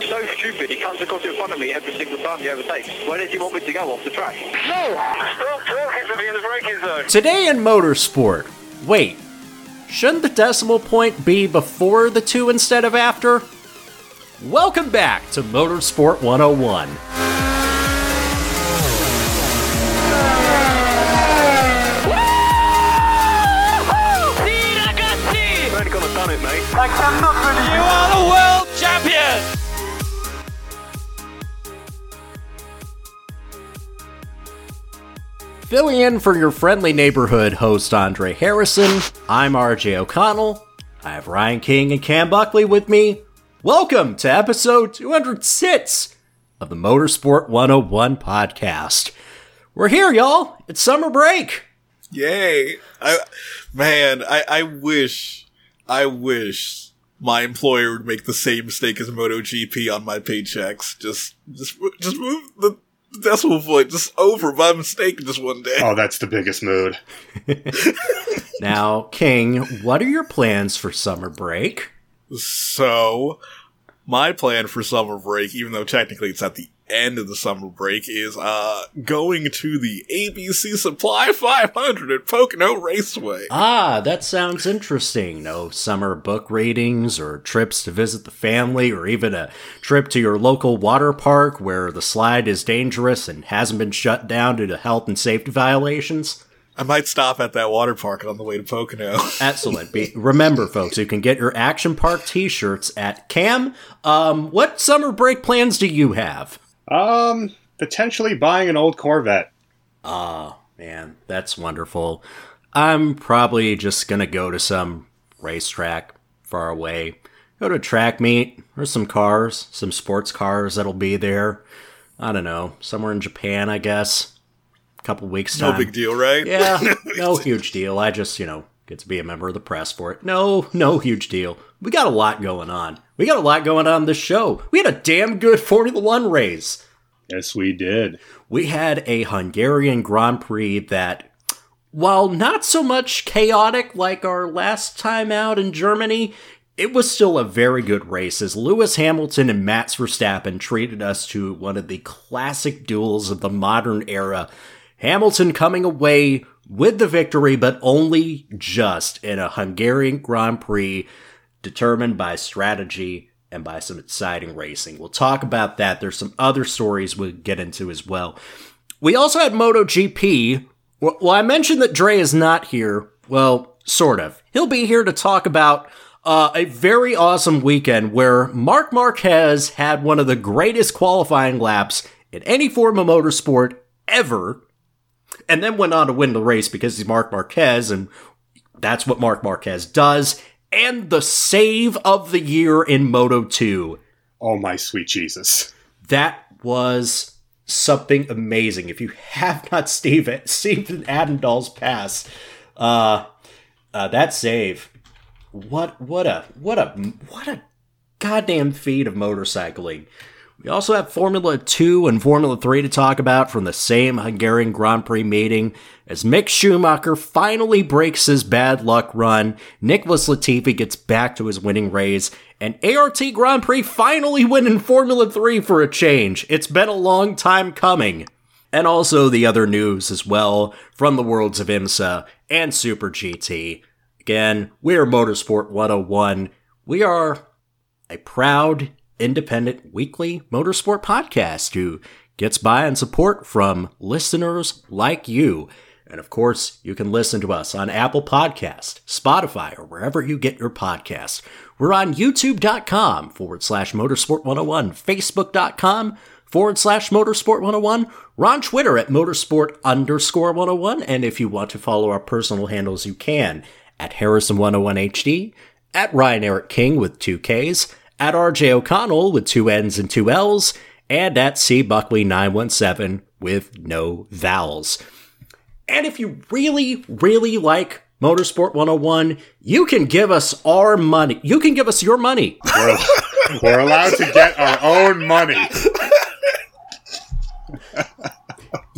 So stupid, he comes across in front of me every single time he overtakes. Where does he want me to go off the track? No! Stop talking to me in the braking zone! Today in motorsport. Wait, shouldn't the decimal point be before the 2 instead of after? Welcome back to Motorsport 101. Already gonna done. You are the world champion! Filling in for your friendly neighborhood host Andre Harrison, I'm RJ O'Connell. I have Ryan King and Cam Buckley with me. Welcome to episode 206 of the Motorsport 101 podcast. We're here, y'all. It's summer break. Yay! I, man, I, I wish, I wish my employer would make the same mistake as MotoGP on my paychecks. Just, just, just move the decimal point just over by mistake just one day. Oh, that's the biggest mood. Now, King, what are your plans for summer break? So, my plan for summer break, even though technically it's at the end of the summer break, is uh going to the ABC Supply 500 at Pocono Raceway. Ah, that sounds interesting. No summer book readings or trips to visit the family or even a trip to your local water park where the slide is dangerous and hasn't been shut down due to health and safety violations. I might stop at that water park on the way to Pocono. Excellent. Be, remember, folks, you can get your Action Park t-shirts at Cam. Um, what summer break plans do you have? Um, potentially buying an old Corvette. Ah, man, that's wonderful. I'm probably just gonna go to some racetrack far away. Go to a track meet. There's some cars, some sports cars that'll be there. I don't know, somewhere in Japan, I guess. A couple weeks No big deal, right? Yeah, no huge deal. I just, you know, get to be a member of the press for it. No, no huge deal. We got a lot going on. We got a lot going on this show. We had a damn good Formula One race. Yes, we did. We had a Hungarian Grand Prix that, while not so much chaotic like our last time out in Germany, it was still a very good race as Lewis Hamilton and Max Verstappen treated us to one of the classic duels of the modern era. Hamilton coming away with the victory, but only just in a Hungarian Grand Prix determined by strategy and by some exciting racing. We'll talk about that. There's some other stories we'll get into as well. We also had MotoGP. Well, I mentioned that Dre is not here. Well, sort of. He'll be here to talk about uh, a very awesome weekend where Marc Marquez had one of the greatest qualifying laps in any form of motorsport ever, and then went on to win the race because he's Marc Marquez, and that's what Marc Marquez does. And the save of the year in Moto 2. Oh my sweet Jesus. That was something amazing. If you have not Steve Stephen Adendall's pass, uh, uh, that save, what what a what a what a goddamn feat of motorcycling. We also have Formula 2 and Formula 3 to talk about from the same Hungarian Grand Prix meeting as Mick Schumacher finally breaks his bad luck run, Nicholas Latifi gets back to his winning ways, and ART Grand Prix finally win in Formula 3 for a change. It's been a long time coming. And also the other news as well from the worlds of IMSA and Super GT. Again, we're Motorsport 101. We are a proud independent weekly motorsport podcast who gets by and support from listeners like you. And of course, you can listen to us on Apple Podcast, Spotify, or wherever you get your podcasts. We're on youtube.com forward slash motorsport 101, facebook.com forward slash motorsport 101. We're on Twitter at motorsport underscore 101. And if you want to follow our personal handles, you can at Harrison101HD, at Ryan Eric King with two Ks, at RJ O'Connell with two N's and two L's, and at C Buckley 917 with no vowels. And if you really, really like Motorsport 101, you can give us our money. You can give us your money. We're, we're allowed to get our own money.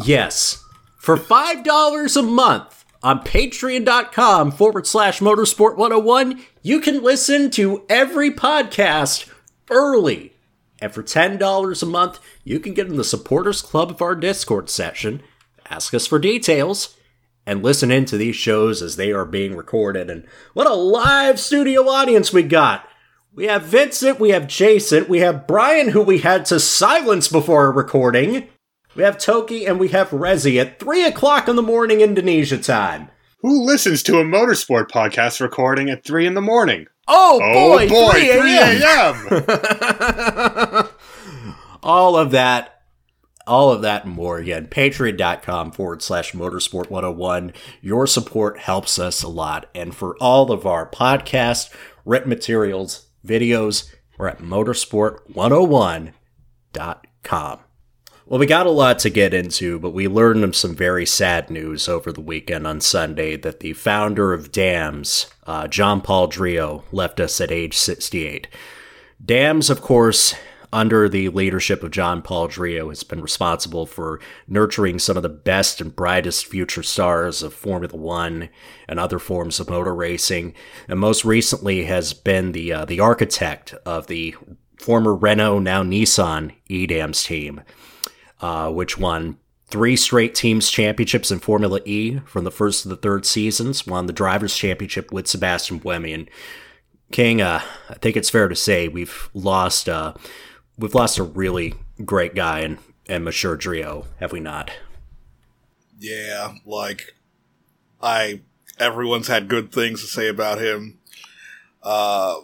Yes. For $5 a month on patreon.com forward slash motorsport 101, you can listen to every podcast early And for $10 a month, you can get in the supporters club of our Discord session, ask us for details, and listen into these shows as they are being recorded. And what a live studio audience we got! We have Vincent, we have Jason, we have Brian, who we had to silence before recording. We have Toki, and we have Rezi at 3 o'clock in the morning Indonesia time. Who listens to a motorsport podcast recording at 3 in the morning? Oh, Oh boy, boy, 3 a.m. all of that all of that and more again patreon.com forward slash motorsport 101 your support helps us a lot and for all of our podcast written materials videos we're at motorsport101.com well, we got a lot to get into, but we learned some very sad news over the weekend on Sunday that the founder of Dams, uh, John Paul Driot, left us at age 68. Dams, of course, under the leadership of John Paul Driot, has been responsible for nurturing some of the best and brightest future stars of Formula One and other forms of motor racing, and most recently has been the uh, the architect of the former Renault, now Nissan E Dams team uh, which won three straight teams championships in Formula E from the first to the third seasons, won the drivers' championship with Sebastian Buemi. And King, uh, I think it's fair to say we've lost uh, we've lost a really great guy in, in Monsieur Driot, have we not? Yeah, like I everyone's had good things to say about him. Uh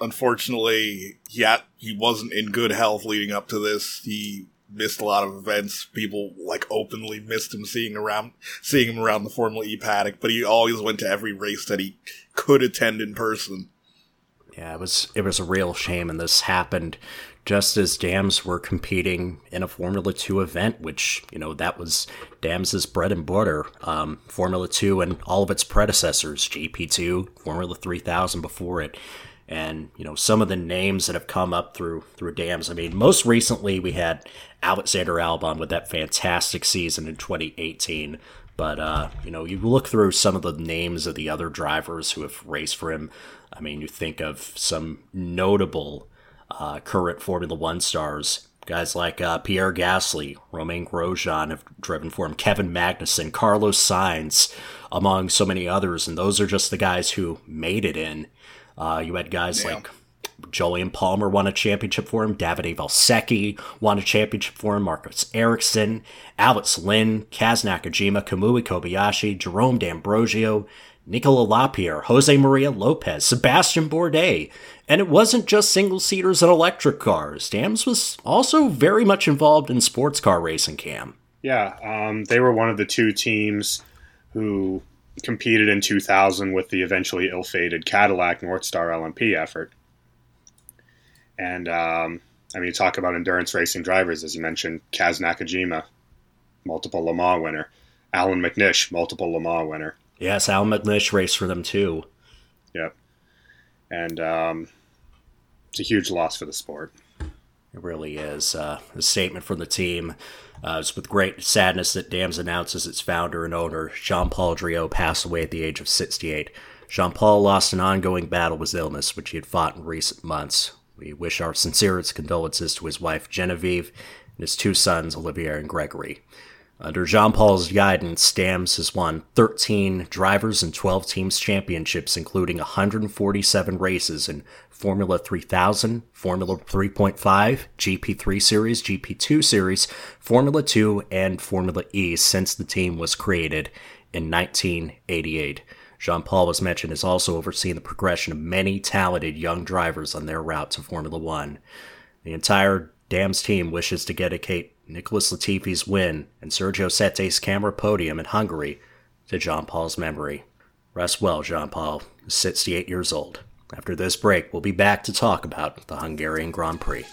unfortunately, yeah, he wasn't in good health leading up to this. He missed a lot of events. People like openly missed him seeing around seeing him around the Formula E paddock, but he always went to every race that he could attend in person. Yeah, it was it was a real shame, and this happened just as Dams were competing in a Formula Two event, which you know that was Dams's bread and butter. Um, Formula Two and all of its predecessors, GP Two, Formula Three Thousand before it, and you know some of the names that have come up through through Dams. I mean, most recently we had Alexander Albon with that fantastic season in 2018. But uh, you know, you look through some of the names of the other drivers who have raced for him. I mean, you think of some notable uh, current Formula One stars. Guys like uh, Pierre Gasly, Romain Grosjean have driven for him, Kevin Magnussen, Carlos Sainz, among so many others. And those are just the guys who made it in. Uh, you had guys Yeah. like Jolyon Palmer won a championship for him. Davide Valsecchi won a championship for him. Marcus Ericsson, Alex Lynn, Kaz Nakajima, Kamui Kobayashi, Jerome D'Ambrosio, Nicolas Lapierre, Jose Maria Lopez, Sebastian Bourdais. And it wasn't just single seaters and electric cars. Dams was also very much involved in sports car racing, Cam. Yeah, um, they were one of the two teams who competed in 2000 with the eventually ill-fated Cadillac Northstar LMP effort. And um, I mean, talk about endurance racing drivers, as you mentioned, Kaz Nakajima, multiple Le Mans winner, Allan McNish, multiple Le Mans winner. Yes, Allan McNish raced for them too. Yep. And um, it's a huge loss for the sport. It really is. Uh, a statement from the team. Uh, it's with great sadness that Dams announces its founder and owner, Jean Paul Driot, passed away at the age of 68. Jean Paul lost an ongoing battle with illness, which he had fought in recent months. We wish our sincerest condolences to his wife, Genevieve, and his two sons, Olivier and Gregory. Under Jean Paul's guidance, Dams has won 13 drivers and 12 teams championships, including 147 races in Formula 3000, Formula 3.5, GP3 Series, GP2 Series, Formula 2, and Formula E since the team was created in 1988. Jean Paul was mentioned as also overseeing the progression of many talented young drivers on their route to Formula One. The entire Dams team wishes to dedicate Nicholas Latifi's win and Sergio Sette Camara's podium in Hungary to Jean Paul's memory. Rest well, Jean Paul, 68 years old. After this break, we'll be back to talk about the Hungarian Grand Prix.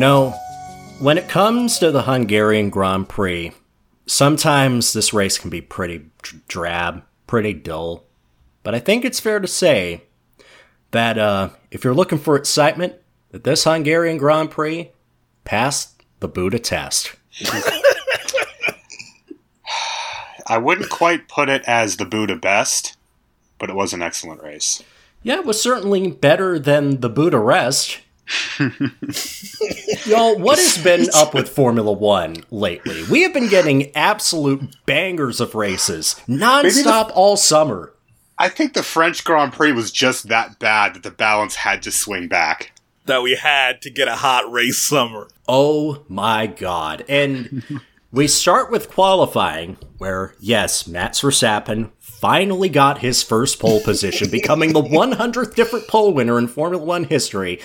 Know, when it comes to the Hungarian Grand Prix, sometimes this race can be pretty drab, pretty dull. but I think it's fair to say that uh, if you're looking for excitement, that this Hungarian Grand Prix passed the Buddha test. I wouldn't quite put it as the Buddha best, but it was an excellent race. Yeah, it was certainly better than the Buddha rest. Y'all, what has been up with Formula One lately? We have been getting absolute bangers of races nonstop all summer. I think the French Grand Prix was just that bad that the balance had to swing back. That we had to get a hot race summer. Oh my god. And we start with qualifying, where, yes, Max Verstappen finally got his first pole position, becoming the 100th different pole winner in Formula One history.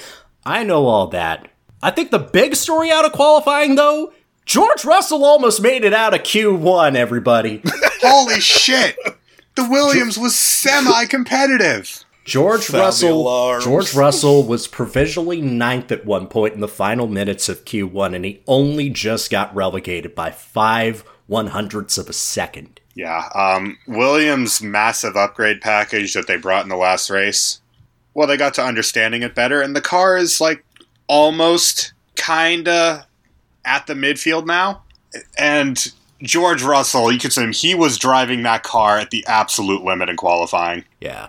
I know all that. I think the big story out of qualifying, though, George Russell almost made it out of Q1, everybody. Holy shit! The Williams was semi competitive. George Sound Russell. George Russell was provisionally ninth at one point in the final minutes of Q1, and he only just got relegated by five one hundredths of a second. Yeah, um, Williams' massive upgrade package that they brought in the last race. Well, they got to understanding it better, and the car is like almost kinda at the midfield now. And George Russell, you could say he was driving that car at the absolute limit in qualifying. Yeah.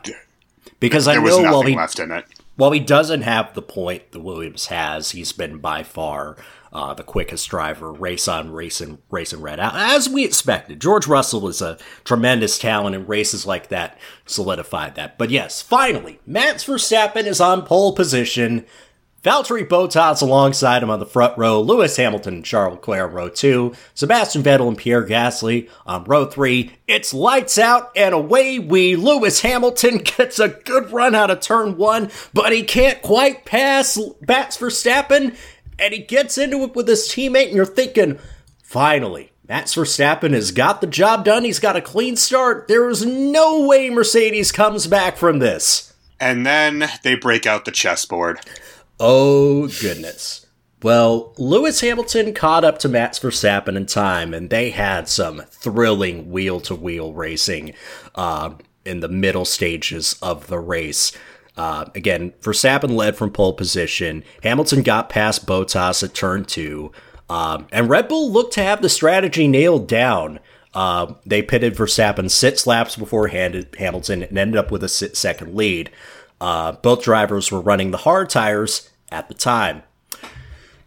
Because I There was know while nothing he left in it. while he doesn't have the point the Williams has, he's been by far uh, the quickest driver, race on race and race and red out, as we expected. George Russell is a tremendous talent, and races like that solidified that. But yes, finally, Max Verstappen is on pole position. Valtteri Bottas alongside him on the front row, Lewis Hamilton and Charles Leclerc on row two, Sebastian Vettel and Pierre Gasly on row three. It's lights out and away we. Lewis Hamilton gets a good run out of turn one, but he can't quite pass Max Verstappen, and he gets into it with his teammate, and you're thinking, finally. Max Verstappen has got the job done. He's got a clean start. There is no way Mercedes comes back from this. And then they break out the chessboard. Oh, goodness. Well, Lewis Hamilton caught up to Max Verstappen in time, and they had some thrilling wheel to wheel racing uh, in the middle stages of the race. Uh, again, Verstappen led from pole position. Hamilton got past Bottas at turn two. Um, and Red Bull looked to have the strategy nailed down. Uh, they pitted Verstappen six laps before Hamilton and ended up with a second lead. Uh, both drivers were running the hard tires at the time.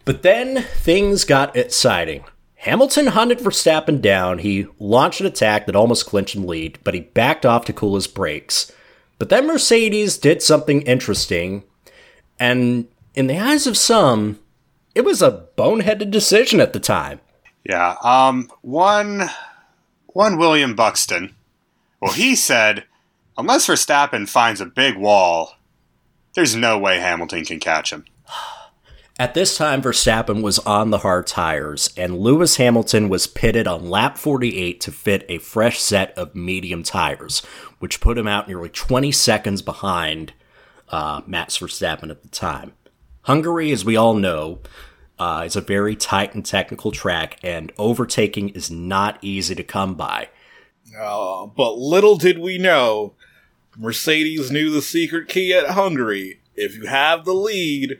But then things got exciting. Hamilton hunted Verstappen down. He launched an attack that almost clinched him lead, but he backed off to cool his brakes. But then Mercedes did something interesting, and in the eyes of some, it was a boneheaded decision at the time. Yeah. Um. One. One William Buxton. Well, he said, unless Verstappen finds a big wall, there's no way Hamilton can catch him. At this time, Verstappen was on the hard tires, and Lewis Hamilton was pitted on lap 48 to fit a fresh set of medium tires, which put him out nearly 20 seconds behind uh, Max Verstappen at the time. Hungary, as we all know, uh, is a very tight and technical track, and overtaking is not easy to come by. Uh, but little did we know, Mercedes knew the secret key at Hungary. If you have the lead,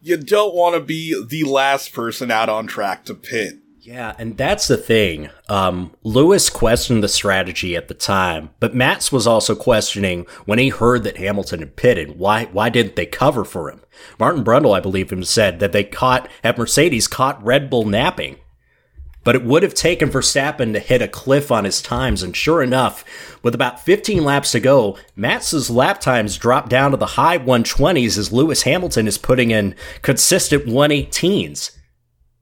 you don't want to be the last person out on track to pit. Yeah, and that's the thing. Um, Lewis questioned the strategy at the time, but Max was also questioning when he heard that Hamilton had pitted. Why? Why didn't they cover for him? Martin Brundle, I believe, him said that they caught at Mercedes caught Red Bull napping, but it would have taken Verstappen to hit a cliff on his times. And sure enough, with about 15 laps to go, Max's lap times dropped down to the high 120s as Lewis Hamilton is putting in consistent 118s.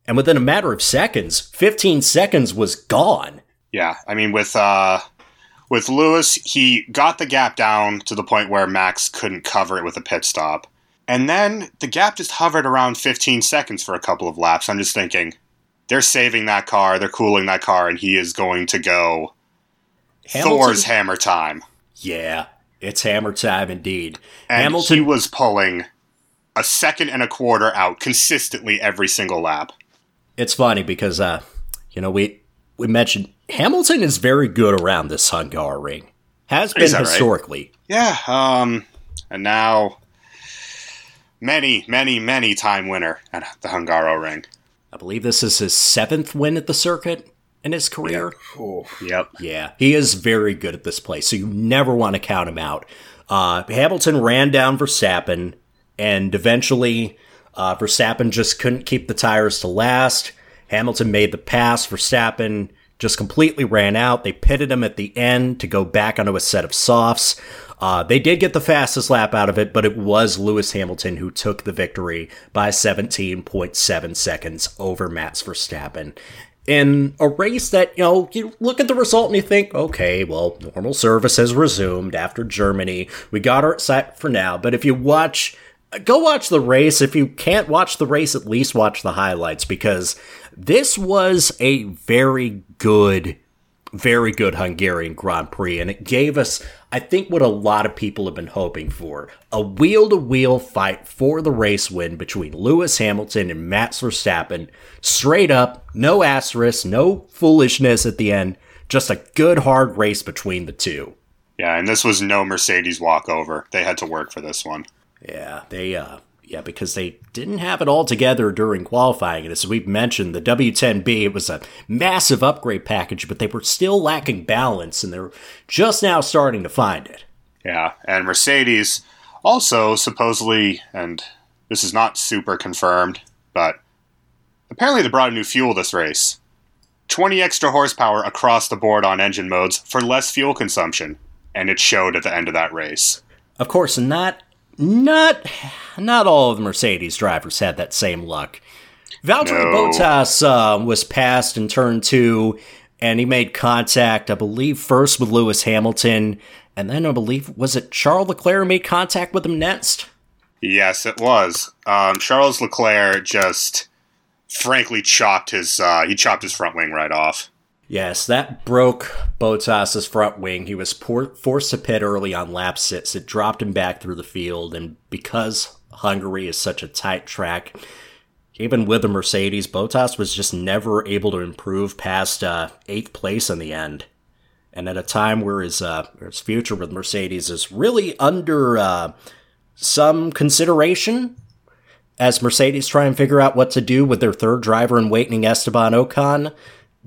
And within a matter of seconds, 15 seconds was gone. Yeah, I mean with uh with Lewis, he got the gap down to the point where Max couldn't cover it with a pit stop. And then the gap just hovered around 15 seconds for a couple of laps. I'm just thinking, they're saving that car, they're cooling that car, and he is going to go Hamilton- Thor's hammer time. Yeah, it's hammer time indeed. And Hamilton he was pulling a second and a quarter out consistently every single lap. it's funny because uh you know we we mentioned Hamilton is very good around this Hungaroring. Has been Is that right? historically. Yeah. Um, and now, many, many, many time winner at the Hungaroring. I believe this is his seventh win at the circuit in his career. Yep. Yeah, he is very good at this place, so you never want to count him out. Uh, Hamilton ran down Verstappen, and eventually uh, Verstappen just couldn't keep the tires to last. Hamilton made the pass. Verstappen just completely ran out. They pitted him at the end to go back onto a set of softs. Uh, they did get the fastest lap out of it, but it was Lewis Hamilton who took the victory by 17.7 seconds over Max Verstappen in a race that, you know, you look at the result and you think, okay, well, normal service has resumed after Germany. We got our set for now. But if you watch, go watch the race. If you can't watch the race, at least watch the highlights because this was a very good very good Hungarian Grand Prix, and it gave us, I think, what a lot of people have been hoping for a wheel to wheel fight for the race win between Lewis Hamilton and Max Verstappen. Straight up, no asterisk, no foolishness at the end, just a good hard race between the two. Yeah, and this was no Mercedes walkover. They had to work for this one. Yeah, they, uh, yeah, because they didn't have it all together during qualifying. And as we've mentioned, the W10B, it was a massive upgrade package, but they were still lacking balance, and they're just now starting to find it. Yeah, and Mercedes also supposedly, and this is not super confirmed, but apparently they brought a new fuel this race. 20 extra horsepower across the board on engine modes for less fuel consumption, and it showed at the end of that race. Of course, not not not all of the Mercedes drivers had that same luck. Valtteri No. Bottas uh, was passed in turn two, and he made contact, I believe, first with Lewis Hamilton, and then I believe was it Charles Leclerc made contact with him next. Yes, it was. Um, Charles Leclerc just frankly chopped his uh, he chopped his front wing right off. Yes, that broke Bottas's front wing. He was forced to pit early on lap six. It dropped him back through the field, and because Hungary is such a tight track, even with the Mercedes, Bottas was just never able to improve past uh, eighth place in the end. And at a time where his uh, his future with Mercedes is really under uh, some consideration, as Mercedes try and figure out what to do with their third driver in waiting Esteban Ocon,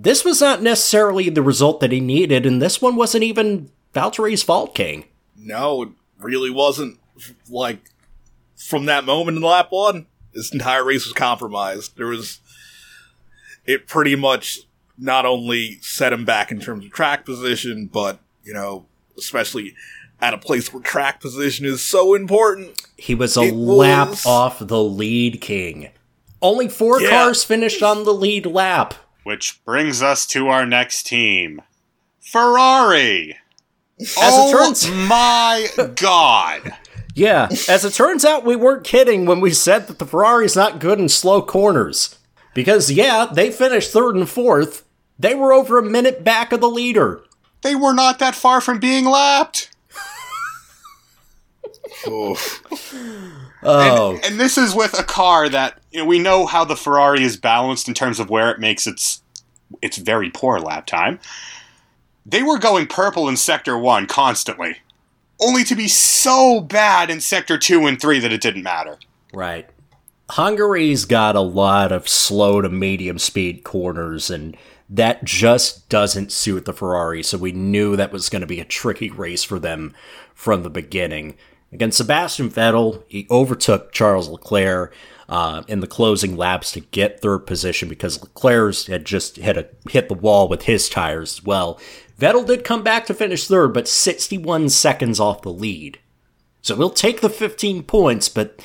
this was not necessarily the result that he needed, and this one wasn't even Valtteri's fault, King. No, it really wasn't. Like, from that moment in lap one, this entire race was compromised. There was. It pretty much not only set him back in terms of track position, but, you know, especially at a place where track position is so important. He was a lap was- off the lead, King. Only four Yeah. cars finished on the lead lap. Which brings us to our next team, Ferrari. As oh it turns, my god! yeah, as it turns out, we weren't kidding when we said that the Ferrari's not good in slow corners. Because yeah, they finished third and fourth. They were over a minute back of the leader. They were not that far from being lapped. Oh, And this is with a car that you know, we know how the Ferrari is balanced in terms of where it makes its its very poor lap time. They were going purple in sector 1 constantly, only to be so bad in sector 2 and 3 that it didn't matter. Right. Hungary's got a lot of slow to medium speed corners, and that just doesn't suit the Ferrari, so we knew that was going to be a tricky race for them from the beginning. Against Sebastian Vettel, he overtook Charles Leclerc uh, in the closing laps to get third position because Leclerc's had just hit, a, hit the wall with his tires as well. Vettel did come back to finish third, but 61 seconds off the lead. So we'll take the 15 points, but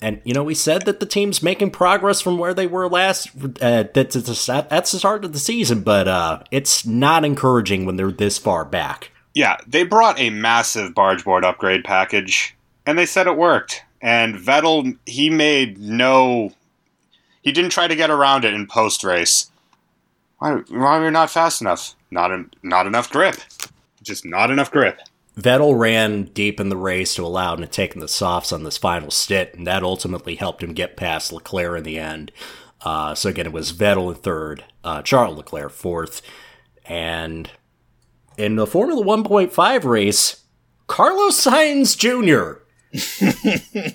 and you know, we said that the team's making progress from where they were last. Uh, that's that's that's the start of the season, but uh, it's not encouraging when they're this far back. Yeah, they brought a massive barge board upgrade package, and they said it worked. And Vettel, he made no. He didn't try to get around it in post race. Why, why we're not fast enough? Not en- not enough grip. Just not enough grip. Vettel ran deep in the race to allow him to take the softs on this final stint, and that ultimately helped him get past Leclerc in the end. Uh, so again, it was Vettel in third, uh, Charles Leclerc fourth, and in the Formula 1.5 race, Carlos Sainz Jr.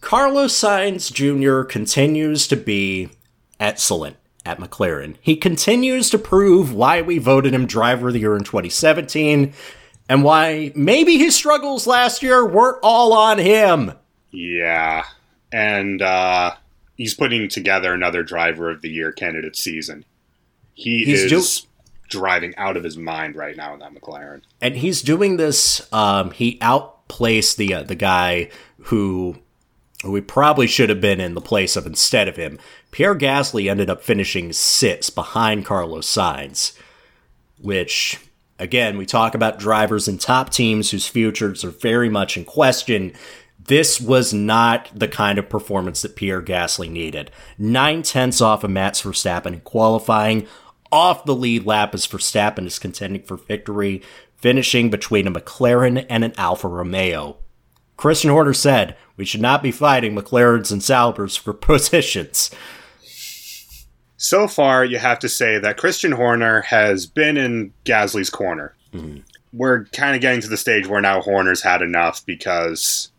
Carlos Sainz Jr. continues to be excellent at McLaren. He continues to prove why we voted him driver of the year in 2017 and why maybe his struggles last year weren't all on him. Yeah. And uh, he's putting together another driver of the year candidate season. He He's is do- driving out of his mind right now in that McLaren. and he's doing this. Um, he outplaced the uh, the guy who we probably should have been in the place of instead of him. Pierre Gasly ended up finishing sixth behind Carlos Sainz, which again we talk about drivers in top teams whose futures are very much in question. This was not the kind of performance that Pierre Gasly needed. Nine tenths off of Max Verstappen in qualifying, off the lead lap as Verstappen is contending for victory, finishing between a McLaren and an Alfa Romeo. Christian Horner said, We should not be fighting McLarens and Saubers for positions. So far, you have to say that Christian Horner has been in Gasly's corner. We're kind of getting to the stage where now Horner's had enough because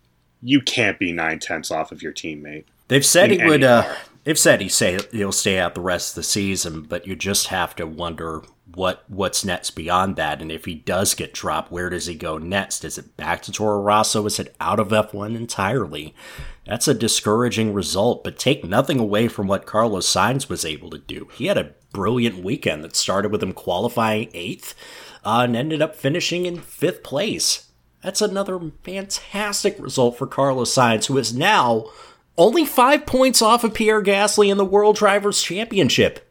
you can't be nine tenths off of your teammate. They've said he would. Uh. They've said he say he'll stay out the rest of the season, but you just have to wonder what what's next beyond that. And if he does get dropped, where does he go next? Is it back to Toro Rosso? Is it out of F1 entirely? That's a discouraging result. But take nothing away from what Carlos Sainz was able to do. He had a brilliant weekend that started with him qualifying eighth uh, and ended up finishing in fifth place. That's another fantastic result for Carlos Sainz, who is now only five points off of Pierre Gasly in the World Drivers' Championship.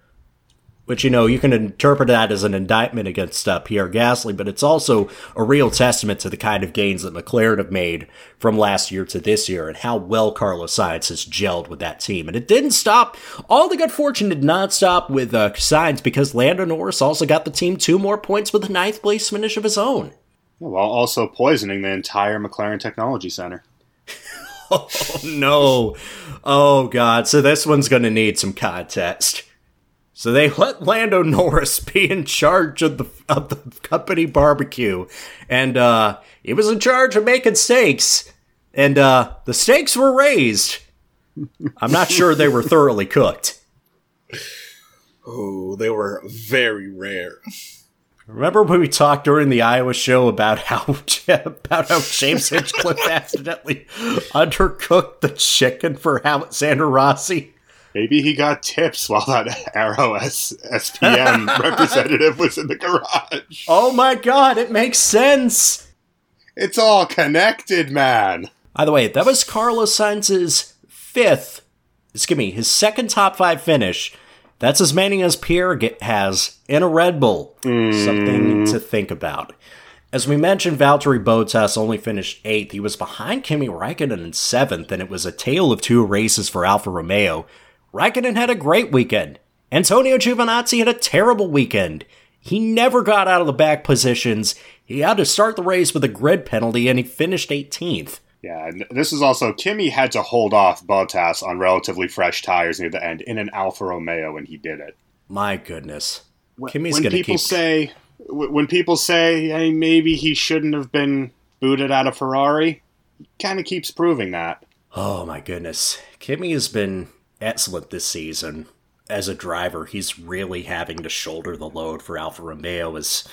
Which, you know, you can interpret that as an indictment against uh, Pierre Gasly, but it's also a real testament to the kind of gains that McLaren have made from last year to this year and how well Carlos Sainz has gelled with that team. And it didn't stop. All the good fortune did not stop with uh, Sainz because Lando Norris also got the team two more points with a ninth place finish of his own. While also poisoning the entire McLaren Technology Center. no. Oh god. So this one's going to need some context. So they let Lando Norris be in charge of the of the company barbecue, and uh, he was in charge of making steaks, and uh, the steaks were raised. I'm not sure they were thoroughly cooked. Oh, they were very rare. Remember when we talked during the Iowa show about how about how James Hinchcliffe accidentally undercooked the chicken for Alexander Rossi? Maybe he got tips while that Arrow S- SPM representative was in the garage. Oh my god, it makes sense. It's all connected, man. By the way, that was Carlos Sainz's fifth, excuse me, his second top five finish. That's as many as Pierre has in a Red Bull. Something mm. to think about. As we mentioned, Valtteri Bottas only finished eighth. He was behind Kimi Raikkonen in seventh, and it was a tale of two races for Alfa Romeo. Raikkonen had a great weekend. Antonio Giovinazzi had a terrible weekend. He never got out of the back positions. He had to start the race with a grid penalty, and he finished 18th. Yeah, and this is also Kimi had to hold off Bottas on relatively fresh tires near the end in an Alfa Romeo, and he did it. My goodness. When- Kimi's gonna people keep- say w- when people say hey, maybe he shouldn't have been booted out of Ferrari, kind of keeps proving that. Oh my goodness. Kimi has been excellent this season. As a driver, he's really having to shoulder the load for Alfa Romeo as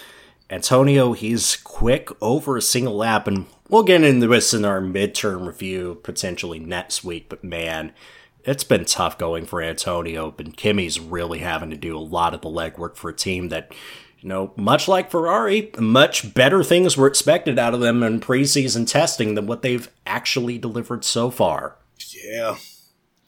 Antonio, he's quick over a single lap, and we'll get into this in our midterm review potentially next week, but man, it's been tough going for Antonio, but Kimi's really having to do a lot of the legwork for a team that, you know, much like Ferrari, much better things were expected out of them in preseason testing than what they've actually delivered so far. Yeah.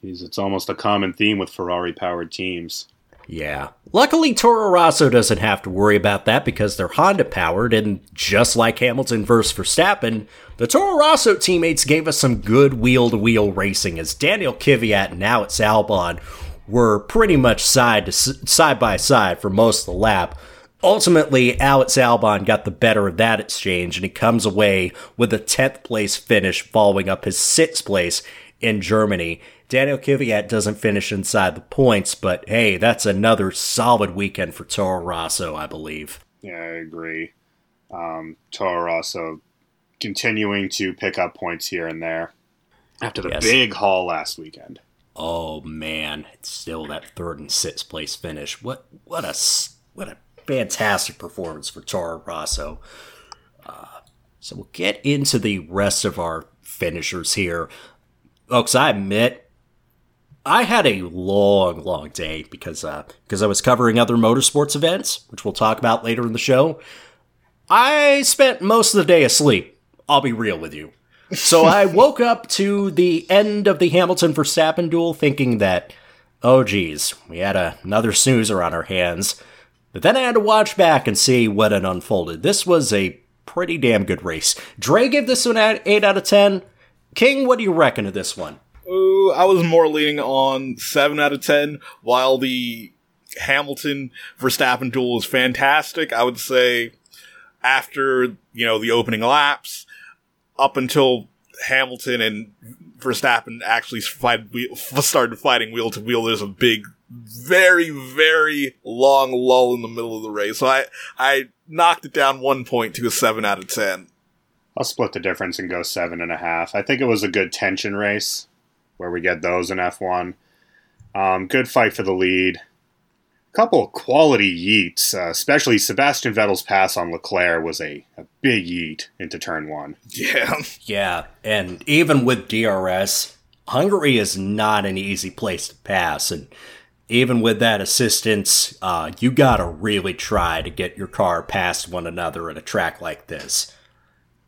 It's almost a common theme with Ferrari powered teams. Yeah. Luckily, Toro Rosso doesn't have to worry about that because they're Honda powered, and just like Hamilton versus Verstappen, the Toro Rosso teammates gave us some good wheel to wheel racing as Daniel Kvyat and Alex Albon were pretty much side to side by side for most of the lap. Ultimately, Alex Albon got the better of that exchange, and he comes away with a 10th place finish, following up his 6th place in Germany. Daniel Kvyat doesn't finish inside the points, but hey, that's another solid weekend for Toro Rosso, I believe. Yeah, I agree. Um, Toro Rosso continuing to pick up points here and there after the Yes. big haul last weekend. Oh man, it's still that third and sixth place finish. What what a what a fantastic performance for Toro Rosso. Uh, so we'll get into the rest of our finishers here. Folks, I admit I had a long, long day because uh, because I was covering other motorsports events, which we'll talk about later in the show. I spent most of the day asleep. I'll be real with you. So I woke up to the end of the Hamilton Verstappen duel thinking that, oh geez, we had a, another snoozer on our hands. But then I had to watch back and see what had unfolded. This was a pretty damn good race. Dre gave this one an 8 out of 10. King, what do you reckon of this one? Ooh, I was more leaning on seven out of ten. While the Hamilton Verstappen duel was fantastic, I would say after you know the opening laps, up until Hamilton and Verstappen actually fight, started fighting wheel to wheel, there's a big, very, very long lull in the middle of the race. So I I knocked it down one point to a seven out of ten. I'll split the difference and go seven and a half. I think it was a good tension race where we get those in F1. Um, good fight for the lead. Couple of quality yeets, uh, especially Sebastian Vettel's pass on Leclerc was a, a big yeet into turn one. Yeah. Yeah, and even with DRS, Hungary is not an easy place to pass. And even with that assistance, uh, you gotta really try to get your car past one another at a track like this.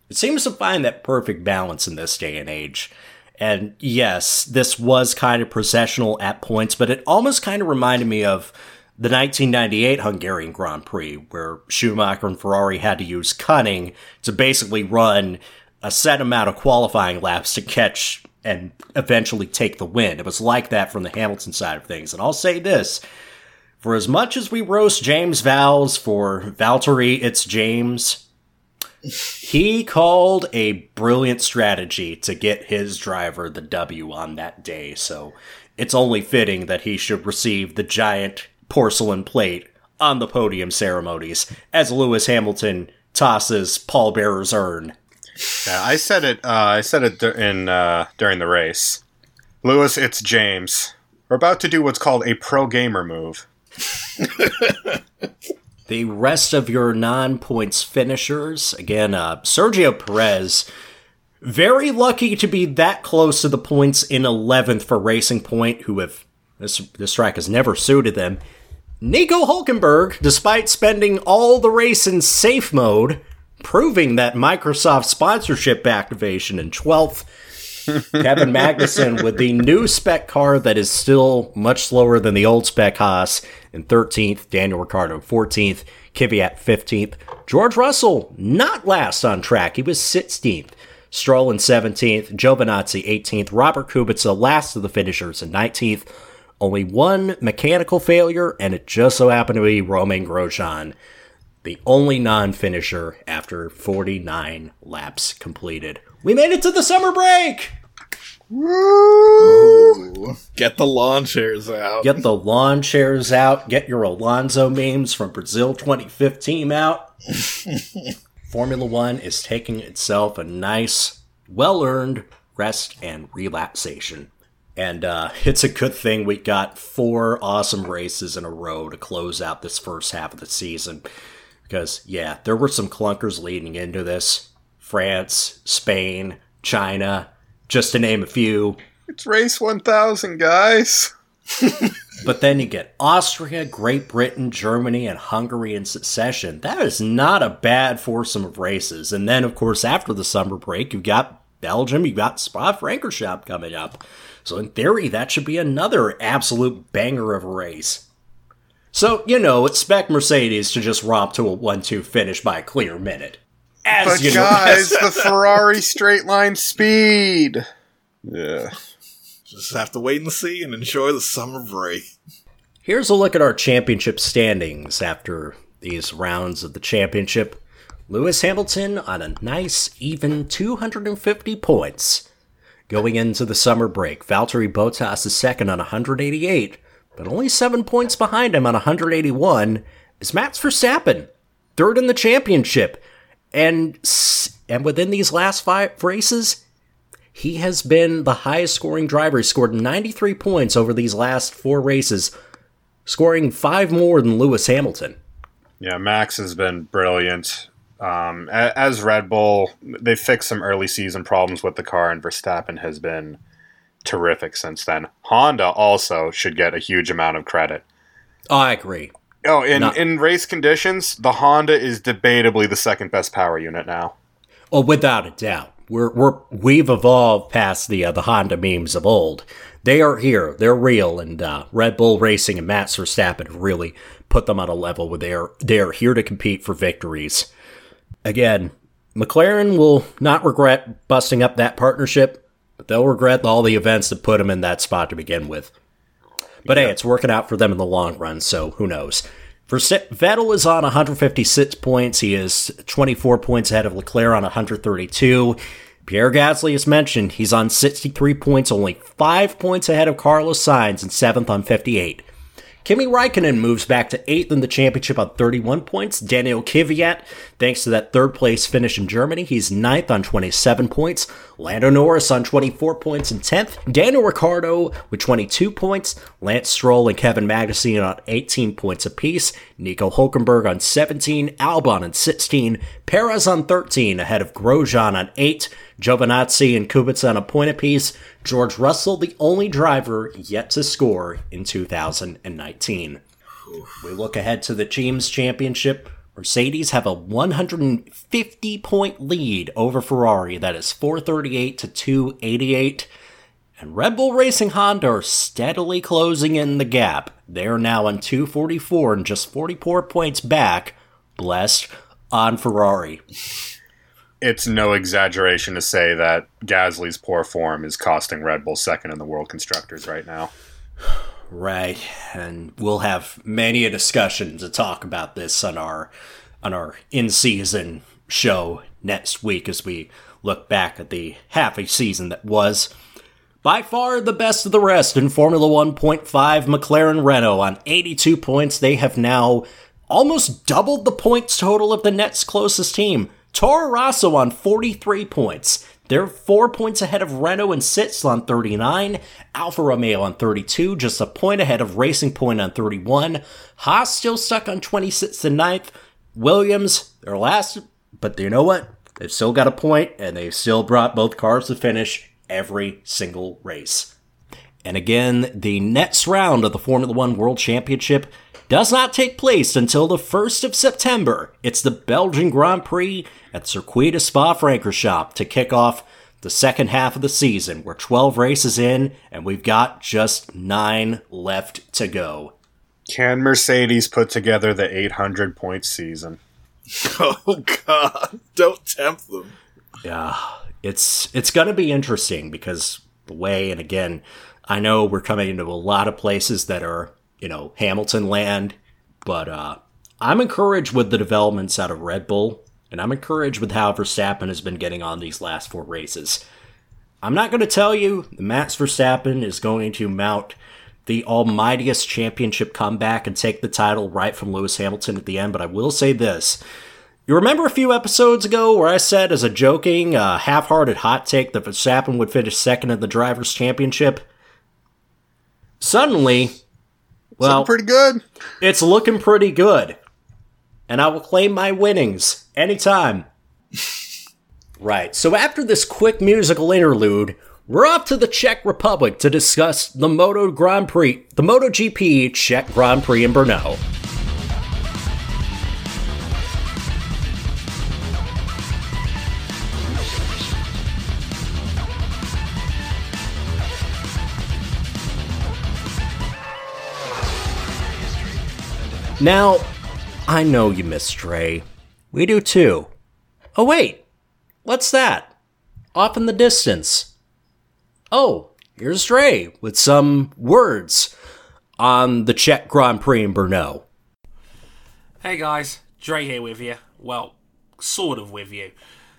It seems to find that perfect balance in this day and age. And yes, this was kind of processional at points, but it almost kind of reminded me of the 1998 Hungarian Grand Prix, where Schumacher and Ferrari had to use cunning to basically run a set amount of qualifying laps to catch and eventually take the win. It was like that from the Hamilton side of things. And I'll say this for as much as we roast James Vowles for Valtteri, it's James. He called a brilliant strategy to get his driver the W on that day, so it's only fitting that he should receive the giant porcelain plate on the podium ceremonies as Lewis Hamilton tosses pallbearer's urn. Yeah, I said it. Uh, I said it dur- in uh, during the race. Lewis, it's James. We're about to do what's called a pro gamer move. The rest of your non points finishers, again, uh, Sergio Perez, very lucky to be that close to the points in 11th for Racing Point, who have, this, this track has never suited them. Nico Hulkenberg, despite spending all the race in safe mode, proving that Microsoft sponsorship activation in 12th. Kevin Magnussen with the new spec car that is still much slower than the old spec Haas in 13th, Daniel Ricciardo 14th, Kvyat 15th, George Russell not last on track, he was 16th, Stroll in 17th, Giovinazzi 18th, Robert Kubica last of the finishers in 19th, only one mechanical failure, and it just so happened to be Romain Grosjean, the only non-finisher after 49 laps completed. We made it to the summer break! Get the lawn chairs out. Get the lawn chairs out. Get your Alonso memes from Brazil 2015 out. Formula One is taking itself a nice, well earned rest and relaxation. And uh, it's a good thing we got four awesome races in a row to close out this first half of the season. Because, yeah, there were some clunkers leading into this France, Spain, China, just to name a few. It's race 1000, guys. But then you get Austria, Great Britain, Germany, and Hungary in succession. That is not a bad foursome of races. And then, of course, after the summer break, you've got Belgium, you've got Spa Francorchamps coming up. So, in theory, that should be another absolute banger of a race. So, you know, expect Mercedes to just romp to a 1 2 finish by a clear minute. As But you know, guys, the Ferrari straight line speed. Yeah. Just have to wait and see and enjoy the summer break. Here's a look at our championship standings after these rounds of the championship. Lewis Hamilton on a nice, even 250 points. Going into the summer break, Valtteri Bottas is second on 188, but only seven points behind him on 181 is Max Verstappen, third in the championship and and within these last five races, he has been the highest scoring driver. He scored 93 points over these last four races, scoring five more than Lewis Hamilton. Yeah, Max has been brilliant. Um, as Red Bull, they fixed some early season problems with the car, and Verstappen has been terrific since then. Honda also should get a huge amount of credit. Oh, I agree. Oh, in, Not- in race conditions, the Honda is debatably the second best power unit now. Well, without a doubt, we're we're we've evolved past the uh, the Honda memes of old. They are here. They're real, and uh, Red Bull Racing and Max Verstappen really put them on a level where they're they're here to compete for victories. Again, McLaren will not regret busting up that partnership, but they'll regret all the events that put them in that spot to begin with. But hey, it's working out for them in the long run, so who knows? For Vettel is on 156 points. He is 24 points ahead of Leclerc on 132. Pierre Gasly, as mentioned, he's on 63 points, only five points ahead of Carlos Sainz and seventh on 58. Kimi Raikkonen moves back to eighth in the championship on 31 points. Daniel Kvyat, thanks to that third place finish in Germany, he's ninth on 27 points. Lando Norris on 24 points and 10th. Daniel Ricciardo with 22 points. Lance Stroll and Kevin Magnussen on 18 points apiece. Nico Hulkenberg on 17. Albon on 16. Perez on 13, ahead of Grosjean on 8. Giovinazzi and Kubica on a point apiece. George Russell, the only driver yet to score in 2019. We look ahead to the team's championship. Mercedes have a 150 point lead over Ferrari. That is 438 to 288. And Red Bull Racing Honda are steadily closing in the gap. They are now on 244 and just 44 points back, blessed on Ferrari. It's no exaggeration to say that Gasly's poor form is costing Red Bull second in the World Constructors right now. Right, and we'll have many a discussion to talk about this on our on our in-season show next week as we look back at the half a season that was. By far the best of the rest in Formula 1.5, McLaren Renault on 82 points. They have now almost doubled the points total of the next closest team. Toro Rosso on 43 points. They're four points ahead of Renault and sixth on 39. Alfa Romeo on 32, just a point ahead of Racing Point on 31. Haas still stuck on 26th and 9th. Williams, they're last, but you know what? They've still got a point, and they've still brought both cars to finish every single race. And again, the next round of the Formula One World Championship does not take place until the 1st of September. It's the Belgian Grand Prix at Circuit de Spa-Francorchamps to kick off the second half of the season. We're 12 races in, and we've got just nine left to go. Can Mercedes put together the 800 point season? Oh God! Don't tempt them. Yeah, it's it's going to be interesting because the way, and again, I know we're coming into a lot of places that are you know Hamilton land, but uh, I'm encouraged with the developments out of Red Bull, and I'm encouraged with how Verstappen has been getting on these last four races. I'm not going to tell you that Max Verstappen is going to mount the almightiest championship comeback and take the title right from Lewis Hamilton at the end, but I will say this. You remember a few episodes ago where I said, as a joking, uh, half hearted hot take, that Verstappen would finish second in the Drivers' Championship? Suddenly, well, pretty good. it's looking pretty good. And I will claim my winnings anytime. right, so after this quick musical interlude, we're off to the Czech Republic to discuss the Moto Grand Prix, the MotoGP Czech Grand Prix in Brno. Now, I know you miss Dre. We do too. Oh, wait. What's that? Off in the distance. Oh, here's Dre with some words on the Czech Grand Prix in Brno. Hey guys, Dre here with you. Well, sort of with you.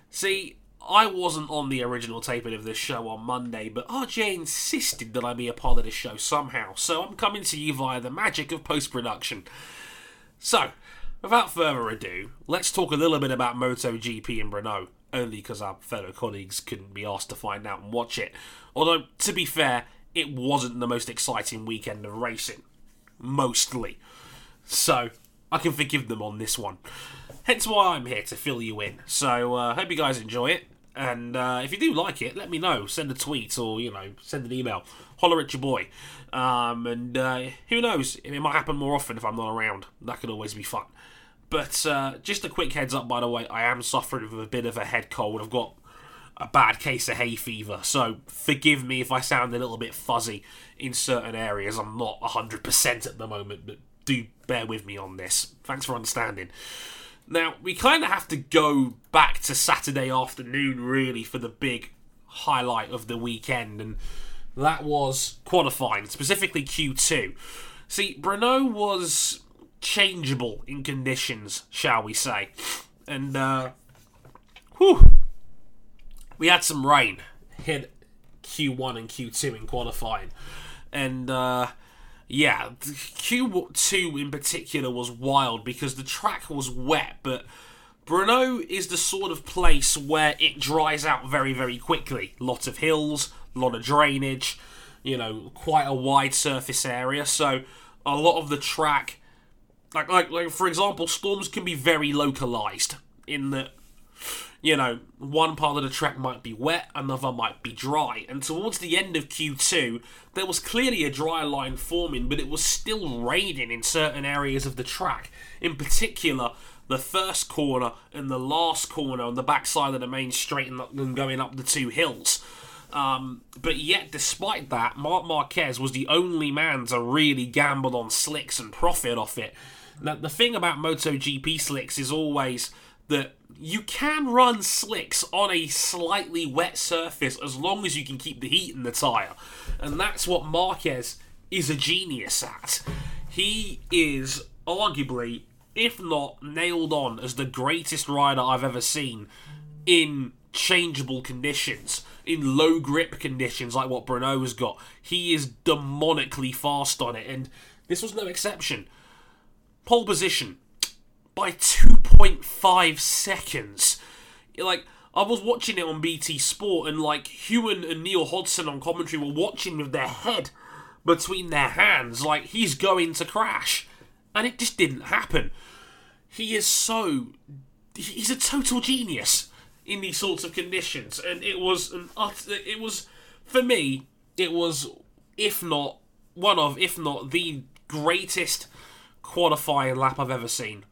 See, I wasn't on the original taping of this show on Monday, but RJ insisted that I be a part of this show somehow, so I'm coming to you via the magic of post production. So, without further ado, let's talk a little bit about MotoGP in Brno, only because our fellow colleagues couldn't be asked to find out and watch it. Although, to be fair, it wasn't the most exciting weekend of racing. Mostly. So, I can forgive them on this one. Hence why I'm here to fill you in. So, uh, hope you guys enjoy it. And uh, if you do like it, let me know. Send a tweet or, you know, send an email. Holler at your boy. Um, and uh, who knows? It might happen more often if I'm not around. That could always be fun. But uh, just a quick heads up, by the way, I am suffering with a bit of a head cold. I've got a bad case of hay fever, so forgive me if I sound a little bit fuzzy in certain areas. I'm not 100% at the moment, but do bear with me on this. Thanks for understanding. Now, we kind of have to go back to Saturday afternoon, really, for the big highlight of the weekend, and that was qualifying, specifically Q2. See, Brno was changeable in conditions, shall we say. And, uh, whew, we had some rain hit Q1 and Q2 in qualifying. And, uh, yeah, Q2 in particular was wild because the track was wet, but Brno is the sort of place where it dries out very, very quickly. Lots of hills, lot of drainage, you know, quite a wide surface area. So a lot of the track, like, like, like for example, storms can be very localized in that you know, one part of the track might be wet, another might be dry. And towards the end of Q2, there was clearly a dry line forming, but it was still raining in certain areas of the track. In particular, the first corner and the last corner on the backside of the main straight and going up the two hills. Um, but yet, despite that, Marc Marquez was the only man to really gamble on slicks and profit off it. Now, the thing about MotoGP slicks is always that you can run slicks on a slightly wet surface as long as you can keep the heat in the tyre. And that's what Marquez is a genius at. He is arguably, if not nailed on, as the greatest rider I've ever seen in changeable conditions, in low grip conditions like what Brno has got. He is demonically fast on it, and this was no exception. Pole position, by 2.5 seconds. Like, I was watching it on BT Sport, and like Huewen and Neil Hodgson on commentary were watching with their head between their hands, like he's going to crash. And it just didn't happen. He is so. He's a total genius in these sorts of conditions. And it was an utter. It was. For me, it was, if not one of, if not the greatest qualifying lap I've ever seen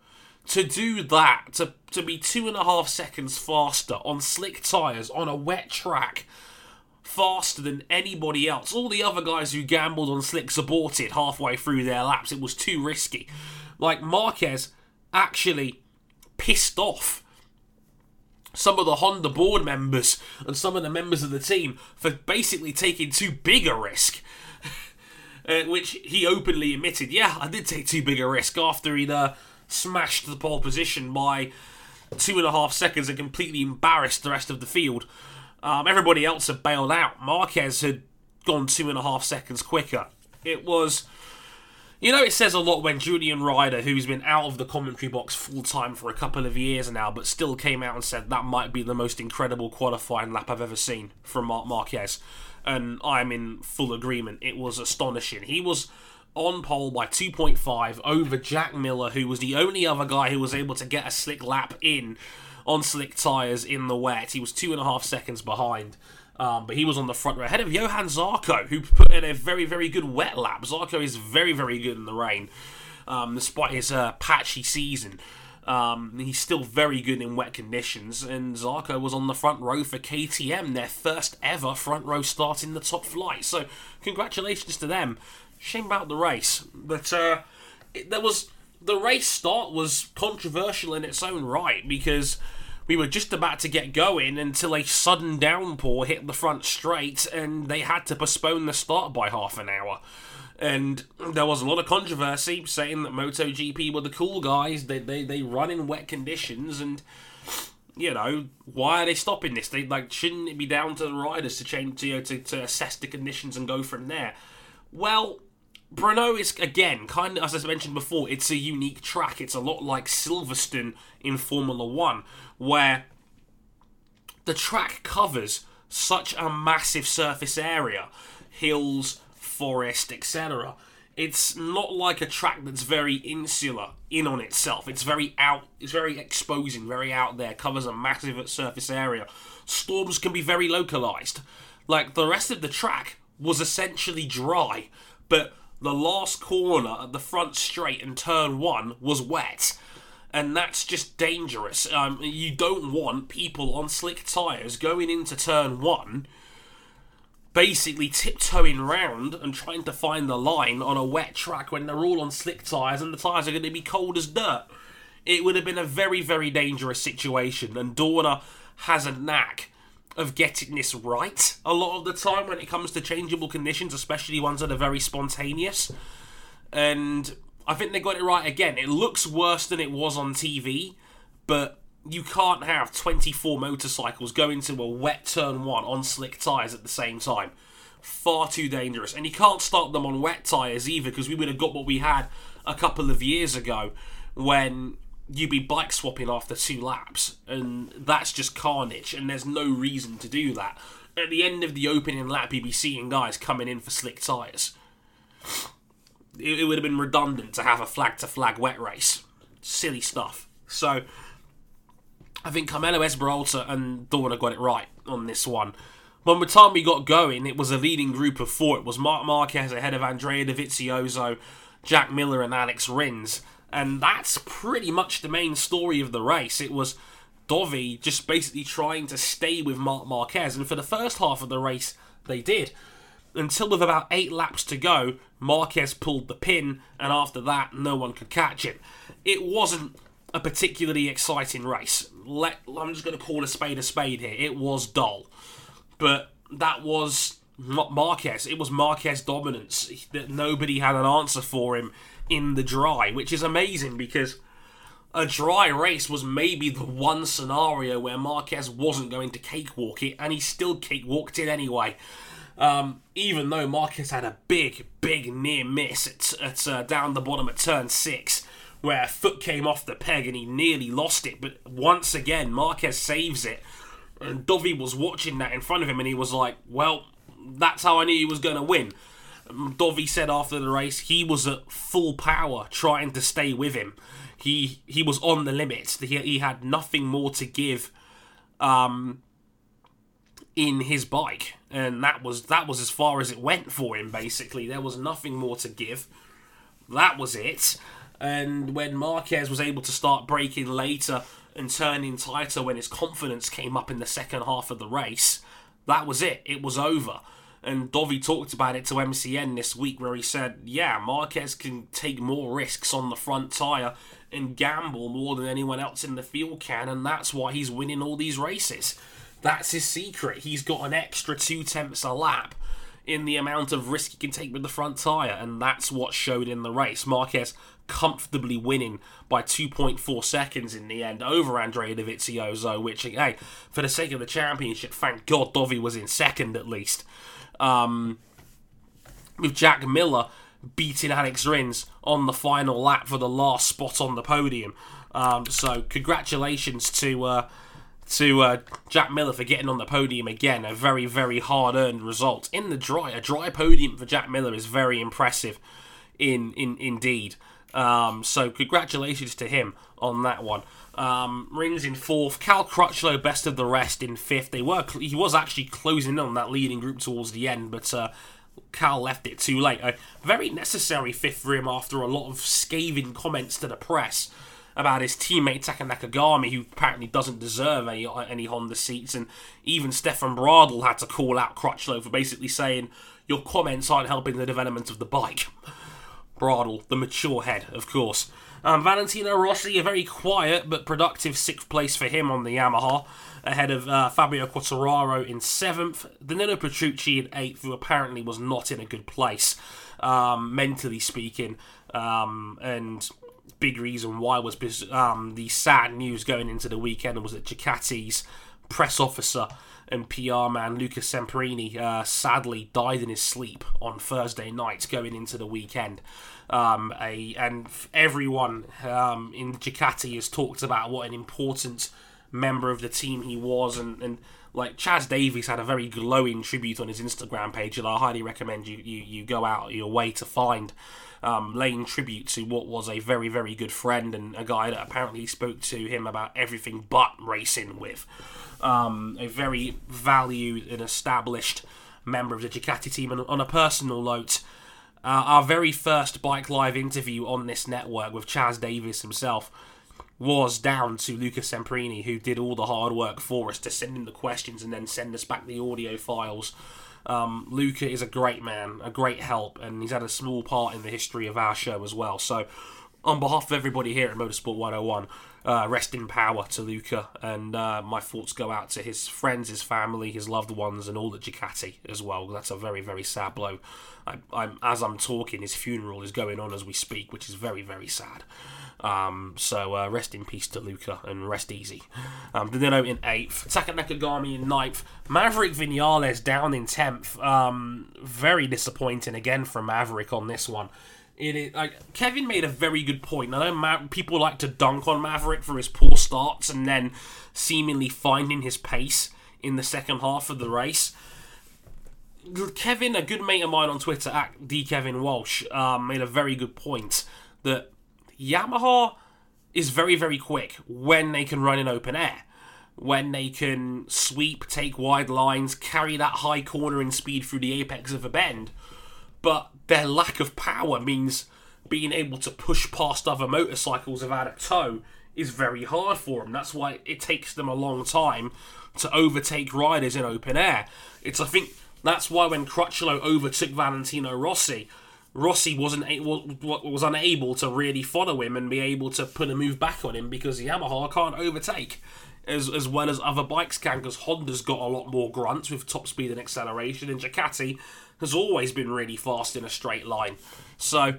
to do that, to, to be two and a half seconds faster on slick tyres on a wet track, faster than anybody else. All the other guys who gambled on slicks aborted halfway through their laps. It was too risky. Like Marquez actually pissed off some of the Honda board members and some of the members of the team for basically taking too big a risk. uh, which he openly admitted, yeah, I did take too big a risk after he'd uh, smashed the pole position by two and a half seconds and completely embarrassed the rest of the field. Um, everybody else had bailed out. Marquez had gone two and a half seconds quicker. It was. You know, it says a lot when Julian Ryder, who's been out of the commentary box full time for a couple of years now, but still came out and said that might be the most incredible qualifying lap I've ever seen from Marc Marquez. And I'm in full agreement. It was astonishing. He was on pole by 2.5 over Jack Miller, who was the only other guy who was able to get a slick lap in on slick tyres in the wet. He was two and a half seconds behind. Um, but he was on the front row ahead of Johan Zarco, who put in a very, very good wet lap. Zarco is very, very good in the rain, um, despite his uh, patchy season. Um, he's still very good in wet conditions, and Zarco was on the front row for KTM, their first ever front row start in the top flight. So, congratulations to them. Shame about the race, but uh, it, there was the race start was controversial in its own right because we were just about to get going until a sudden downpour hit the front straight, and they had to postpone the start by half an hour. And there was a lot of controversy saying that MotoGP were the cool guys. They they, they run in wet conditions, and you know why are they stopping this? They like shouldn't it be down to the riders to change to, you know, to to assess the conditions and go from there? Well, Brno is again kind of as I mentioned before. It's a unique track. It's a lot like Silverstone in Formula One, where the track covers such a massive surface area, hills, forest, etc. It's not like a track that's very insular in on itself. It's very out. It's very exposing, very out there. Covers a massive surface area. Storms can be very localized. Like the rest of the track was essentially dry, but the last corner at the front straight and turn one was wet. And that's just dangerous. Um, you don't want people on slick tyres going into turn one basically tiptoeing round and trying to find the line on a wet track when they're all on slick tyres and the tyres are going to be cold as dirt. It would have been a very, very dangerous situation, and Dorna has a knack of getting this right a lot of the time when it comes to changeable conditions, especially ones that are very spontaneous. And I think they got it right again. It looks worse than it was on TV, but you can't have 24 motorcycles go into a wet turn one on slick tyres at the same time. Far too dangerous. And you can't start them on wet tyres either because we would have got what we had a couple of years ago when you'd be bike swapping after two laps. And that's just carnage. And there's no reason to do that. At the end of the opening lap, you'd be seeing guys coming in for slick tyres. It, it would have been redundant to have a flag to flag wet race. Silly stuff. So I think Carmelo Ezpeleta and Dorna got it right on this one. When the time we got going, it was a leading group of four. It was Marc Marquez ahead of Andrea Dovizioso, Jack Miller, and Alex Rins. And that's pretty much the main story of the race. It was Dovi just basically trying to stay with Marc Marquez. And for the first half of the race, they did. Until with about eight laps to go, Marquez pulled the pin, and after that, no one could catch him. It wasn't a particularly exciting race. Let, I'm just going to call a spade a spade here. It was dull. But that was not Marquez. It was Marquez dominance. That nobody had an answer for him in the dry, which is amazing because a dry race was maybe the one scenario where Marquez wasn't going to cakewalk it, and he still cakewalked it anyway. Um, even though Marquez had a big, big near miss at, at uh, down the bottom at turn six, where a foot came off the peg and he nearly lost it. But once again, Marquez saves it. And Dovi was watching that in front of him and he was like, well, that's how I knew he was going to win. Dovi said after the race he was at full power trying to stay with him. He he was on the limit. He, he had nothing more to give um, in his bike, and that was that was as far as it went for him. Basically, there was nothing more to give. That was it. And when Marquez was able to start breaking later and turning tighter when his confidence came up in the second half of the race, that was it. It was over. And Dovi talked about it to MCN this week where he said, yeah, Marquez can take more risks on the front tyre and gamble more than anyone else in the field can, and that's why he's winning all these races. That's his secret. He's got an extra two tenths a lap in the amount of risk he can take with the front tyre, and that's what showed in the race. Marquez comfortably winning by 2.4 seconds in the end over Andrea Dovizioso, which, hey, for the sake of the championship, thank God Dovi was in second at least. Um, with Jack Miller beating Alex Rins on the final lap for the last spot on the podium. Um, so congratulations to uh, to uh, Jack Miller for getting on the podium again. A very very hard earned result in the dry. A dry podium for Jack Miller is very impressive, in in indeed. Um, so congratulations to him on that one. Um, Rins in fourth, Cal Crutchlow best of the rest in fifth. They were he was actually closing in on that leading group towards the end, but uh, Cal left it too late. A very necessary fifth for him after a lot of scathing comments to the press about his teammate Taka who apparently doesn't deserve any any Honda seats, and even Stefan Bradl had to call out Crutchlow for basically saying your comments aren't helping the development of the bike. Bradl, the mature head, of course. Um, Valentino Rossi, a very quiet but productive sixth place for him on the Yamaha, ahead of uh, Fabio Quartararo in seventh, Danilo Petrucci in eighth, who apparently was not in a good place, um, mentally speaking, um, and big reason why was um, the sad news going into the weekend was that Ducati's press officer and PR man Luca Semprini uh, sadly died in his sleep on Thursday night going into the weekend. Um, a, and everyone um, in Ducati has talked about what an important member of the team he was, and, and like Chaz Davies had a very glowing tribute on his Instagram page, and I highly recommend you you, you go out your way to find. Um, laying tribute to what was a very, very good friend and a guy that apparently spoke to him about everything but racing with. Um, a very valued and established member of the Ducati team. And on a personal note, uh, our very first Bike Live interview on this network with Chaz Davies himself was down to Luca Semprini, who did all the hard work for us to send in the questions and then send us back the audio files. Um, Luca is a great man, a great help, and he's had a small part in the history of our show as well. So, on behalf of everybody here at Motorsport 101, uh, rest in power to Luca, and uh, my thoughts go out to his friends, his family, his loved ones, and all the Ducati as well. That's a very, very sad blow. I, I'm, as I'm talking, his funeral is going on as we speak, which is very, very sad. Um, so uh, rest in peace to Luca and rest easy. Um, Danilo in eighth, Taka Nakagami in ninth, Maverick Vinales down in tenth. Um, very disappointing again from Maverick on this one. It is like Kevin made a very good point. I know Ma- people like to dunk on Maverick for his poor starts and then seemingly finding his pace in the second half of the race. Kevin, a good mate of mine on Twitter, at D Kevin Walsh, um, made a very good point that Yamaha is very, very quick when they can run in open air. When they can sweep, take wide lines, carry that high cornering speed through the apex of a bend. But their lack of power means being able to push past other motorcycles without a tow is very hard for them. That's why it takes them a long time to overtake riders in open air. It's, I think, that's why when Crutchlow overtook Valentino Rossi, Rossi wasn't able, was unable to really follow him and be able to put a move back on him because Yamaha can't overtake as, as well as other bikes can because Honda's got a lot more grunts with top speed and acceleration and Ducati has always been really fast in a straight line. So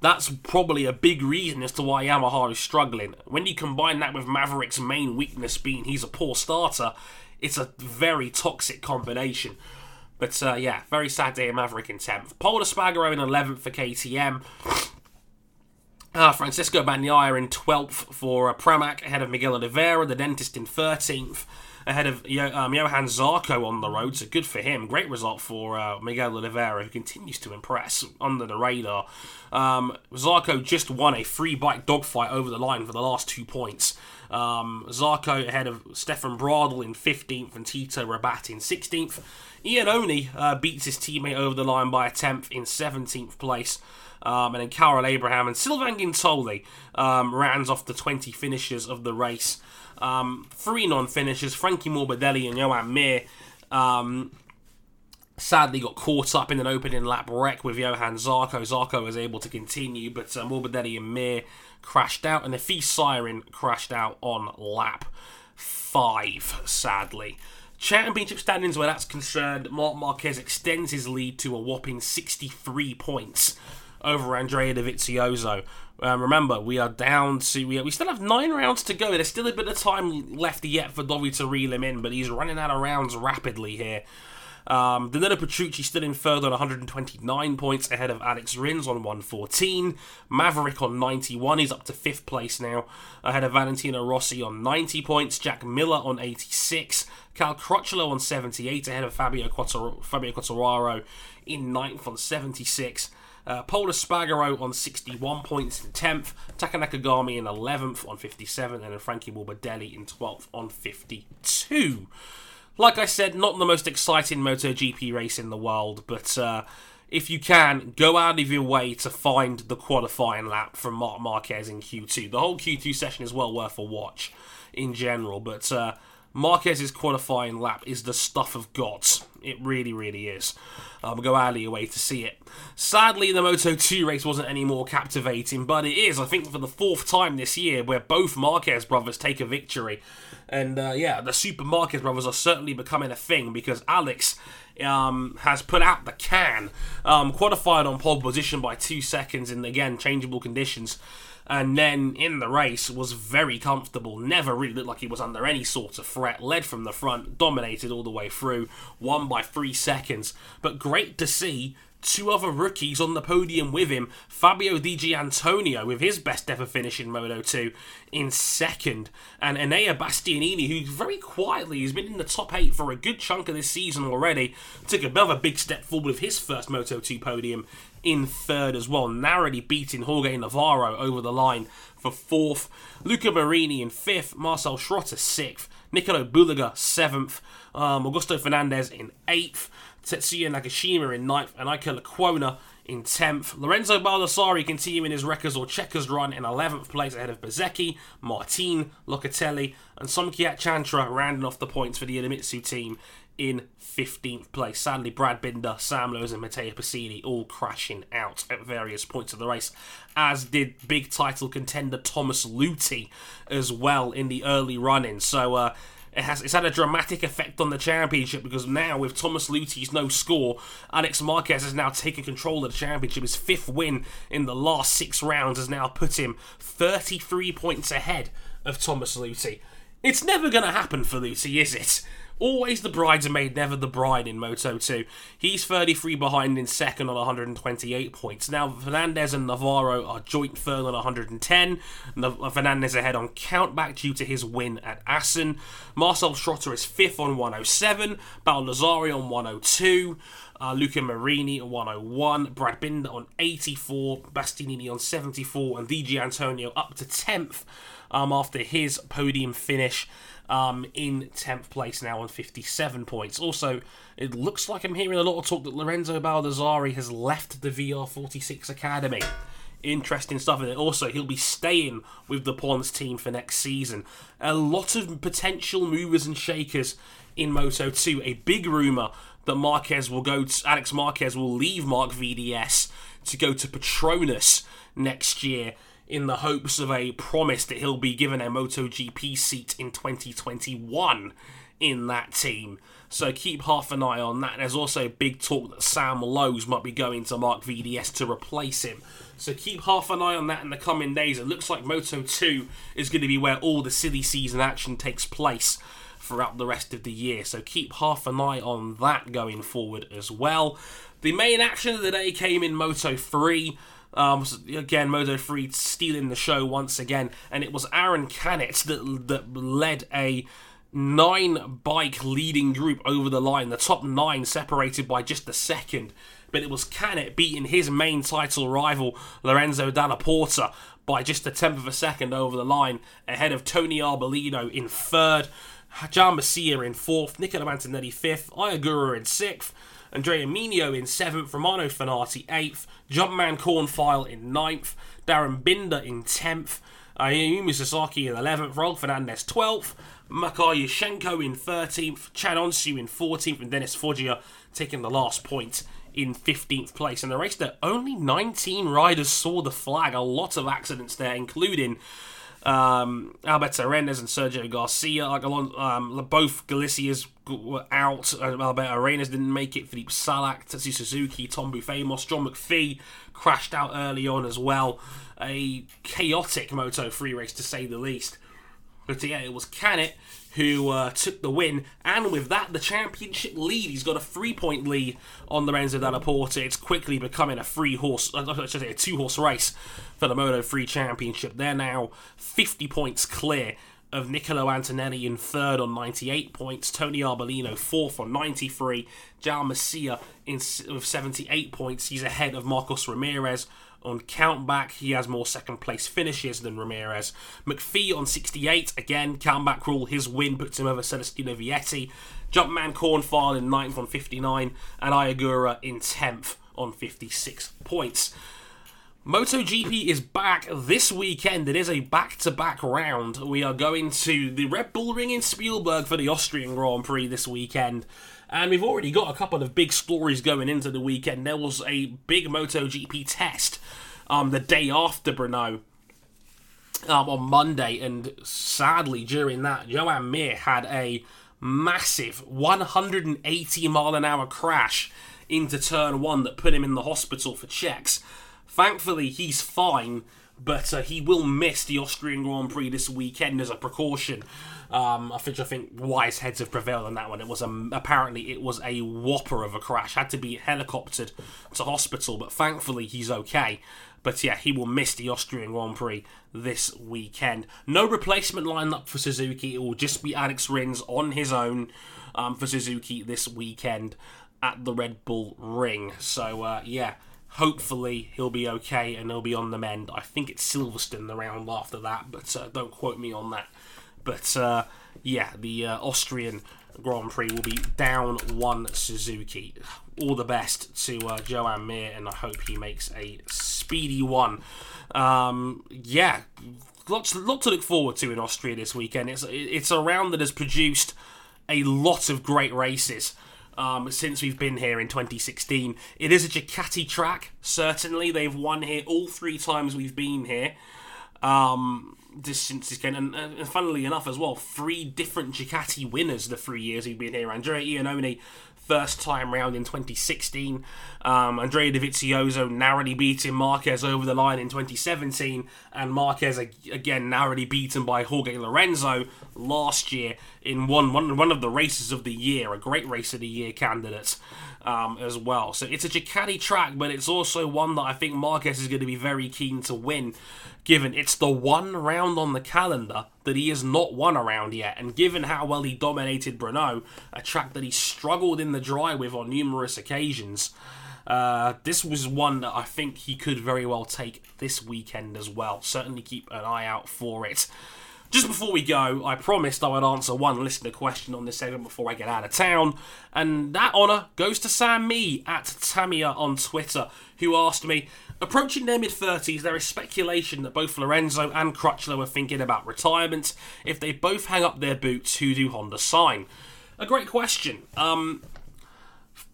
that's probably a big reason as to why Yamaha is struggling. When you combine that with Maverick's main weakness being he's a poor starter, it's a very toxic combination. But uh, yeah, very sad day Maverick in 10th. Pol Espargaro in 11th for KTM. Uh, Francesco Bagnaia in 12th for uh, Pramac, ahead of Miguel Oliveira, the dentist in 13th, ahead of um, Johan Zarco on the road, so good for him. Great result for uh, Miguel Oliveira, who continues to impress under the radar. Um, Zarco just won a free bike dogfight over the line for the last two points. Um, Zarco ahead of Stefan Bradl in 15th and Tito Rabat in 16th. Iannone uh, beats his teammate over the line by a 10th in 17th place. Um, and then Karel Abraham and Sylvain Guintoli um, rounds off the 20 finishers of the race. Um, three non-finishers, Frankie Morbidelli and Joan Mir, um, sadly got caught up in an opening lap wreck with Johan Zarco. Zarco was able to continue, but uh, Morbidelli and Mir crashed out, and Hafizh Syahrin crashed out on lap five, sadly. Championship standings where that's concerned, Marc Marquez extends his lead to a whopping 63 points over Andrea Dovizioso. Um, remember, we are down to we, we still have nine rounds to go. There's still a bit of time left yet for Dovi to reel him in, but he's running out of rounds rapidly here. Um, Danilo Petrucci still in third on 129 points, ahead of Alex Rins on 114. Maverick on 91, he's up to fifth place now, ahead of Valentino Rossi on 90 points. Jack Miller on 86. Cal Crutchlow on 78, ahead of Fabio, Quattar- Fabio Quartararo in ninth on 76. Uh, Pol Espargaro on 61 points in 10th, Taka Nakagami in 11th on 57, and then Frankie Morbidelli in 12th on 52. Like I said, not the most exciting MotoGP race in the world, but uh, if you can, go out of your way to find the qualifying lap from Marc Marquez in Q2. The whole Q2 session is well worth a watch in general, but uh, Marquez's qualifying lap is the stuff of gods. It really, really is. Um, go out of your way to see it. Sadly, the Moto 2 race wasn't any more captivating, but it is, I think, for the fourth time this year where both Marquez brothers take a victory. And uh, yeah, the Super Marquez brothers are certainly becoming a thing because Alex um, has put out the can, um, qualified on pole position by two seconds in again changeable conditions. And then in the race was very comfortable. Never really looked like he was under any sort of threat. Led from the front, dominated all the way through, won by three seconds. But great to see two other rookies on the podium with him. Fabio Di Giannantonio with his best ever finish in Moto 2 in second, and Enea Bastianini, who very quietly has been in the top eight for a good chunk of this season already, took another big step forward with his first Moto 2 podium in third as well, narrowly beating Jorge Navarro over the line for fourth. Luca Marini in fifth, Marcel Schrotter sixth, Nicolo Bulega seventh, um, Augusto Fernandez in eighth. Tetsuta Nagashima in ninth, and Ike Lecuona in 10th. Lorenzo Baldassarri continuing his records or checkers run in 11th place ahead of Bezzecchi, Martin, Locatelli, and Somkiat Chantra rounding off the points for the Idemitsu team in 15th place. Sadly, Brad Binder, Sam Lowes, and Matteo Pasini all crashing out at various points of the race, as did big title contender Thomas Luthi as well in the early run-in. So, uh, it has it's had a dramatic effect on the championship because now with Thomas Luthi's no score, Alex Marquez has now taken control of the championship. His fifth win in the last six rounds has now put him 33 points ahead of Thomas Luthi. It's never going to happen for Luthi, is it? Always the bridesmaid, never the bride in Moto 2. He's 33 behind in second on 128 points. Now, Fernandez and Navarro are joint third on 110. Fernandez ahead on countback due to his win at Assen. Marcel Schrotter is fifth on 107. Baldassarri on 102. Uh, Luca Marini on 101, Brad Binder on 84, Bastianini on 74, and Di Antonio up to 10th um, after his podium finish um, in 10th place now on 57 points. Also, it looks like I'm hearing a lot of talk that Lorenzo Baldassarri has left the VR46 Academy. Interesting stuff, and also he'll be staying with the Pons team for next season. A lot of potential movers and shakers in Moto 2. A big rumour that Marquez will go to, Alex Marquez will leave Marc VDS to go to Petronas next year in the hopes of a promise that he'll be given a MotoGP seat in 2021 in that team. So keep half an eye on that. There's also big talk that Sam Lowes might be going to Marc VDS to replace him. So keep half an eye on that in the coming days. It looks like Moto 2 is going to be where all the silly season action takes place throughout the rest of the year. So keep half an eye on that going forward as well. The main action of the day came in Moto 3. Um, again, Moto 3 stealing the show once again, and it was Aron Canet that, that led a nine bike leading group over the line, the top nine separated by just a second. But it was Canet beating his main title rival, Lorenzo Dalla Porta, by just a tenth of a second over the line, ahead of Tony Arbolino in third, Gian Masia in fourth, Nicola Antonelli fifth, Ai Ogura in sixth, Andrea Migno in seventh, Romano Fenati eighth, Jakub Kornfeil in ninth, Darryn Binder in tenth, Ayumu Sasaki in eleventh, Raul Fernandez twelfth, Makar Yurchenko in thirteenth, Can Öncü in fourteenth, and Dennis Foggia taking the last point in 15th place. In the race that only 19 riders saw the flag, a lot of accidents there, including um, Alberto Arenas and Sergio Garcia, like um, both Galicias were out. Alberto Arenas didn't make it. Filip Salač, Tetsu Suzuki, Tom Booth-Amos, John McPhee crashed out early on as well. A chaotic Moto 3 race to say the least. But yeah, it was Canet who uh, took the win, and with that, the championship lead. He's got a three-point lead on Lorenzo Dalla Porta. It's quickly becoming a three-horse, uh, I say, a two-horse race for the Moto 3 Championship. They're now 50 points clear of Nicolo Antonelli in third on 98 points, Tony Arbolino fourth on 93, Gian Masia in, with 78 points. He's ahead of Marcos Ramirez on countback, he has more second place finishes than Ramirez. McPhee on 68, again, countback rule, his win puts him over Celestino Vietti. Jakub Kornfeil in 9th on 59, and Ai Ogura in 10th on 56 points. MotoGP is back this weekend. It is a back to back round. We are going to the Red Bull Ring in Spielberg for the Austrian Grand Prix this weekend. And we've already got a couple of big stories going into the weekend. There was a big MotoGP test um, the day after Brno um, on Monday, and sadly during that, Joan Mir had a massive 180 mile an hour crash into turn one that put him in the hospital for checks. Thankfully, he's fine, but uh, he will miss the Austrian Grand Prix this weekend as a precaution. Um, I think I think wise heads have prevailed on that one. It was a, apparently it was a whopper of a crash. Had to be helicoptered to hospital, but thankfully he's okay. But yeah, he will miss the Austrian Grand Prix this weekend. No replacement lineup for Suzuki. It will just be Alex Rins on his own um, for Suzuki this weekend at the Red Bull Ring. So uh, yeah, hopefully he'll be okay and he'll be on the mend. I think it's Silverstone the round after that, but uh, don't quote me on that. But uh, yeah, the uh, Austrian Grand Prix will be down one Suzuki. All the best to uh, Joan Mir, and I hope he makes a speedy one. Um, yeah, lots, lot to look forward to in Austria this weekend. It's it's a round that has produced a lot of great races. Um, since we've been here in 2016. It is a Ducati track, certainly. They've won here all three times we've been here. Um, this since game, and, and funnily enough as well, three different Ducati winners the three years we've been here. Andrea Iannone, first time round in 2016. Um, Andrea Dovizioso narrowly beating Marquez over the line in 2017, and Marquez again narrowly beaten by Jorge Lorenzo last year in one one one of the races of the year, a great race of the year candidate um, as well. So it's a Ducati track, but it's also one that I think Marquez is going to be very keen to win, given it's the one round on the calendar that he has not won around yet, and given how well he dominated Brno, a track that he struggled in the dry with on numerous occasions. Uh, this was one that I think he could very well take this weekend as well. Certainly keep an eye out for it. Just before we go, I promised I would answer one listener question on this segment before I get out of town, and that honour goes to Sam Me at Tamia on Twitter, who asked me, Approaching their mid 30s, there is speculation that both Lorenzo and Crutchlow are thinking about retirement. If they both hang up their boots, who do Honda sign? A great question. Um,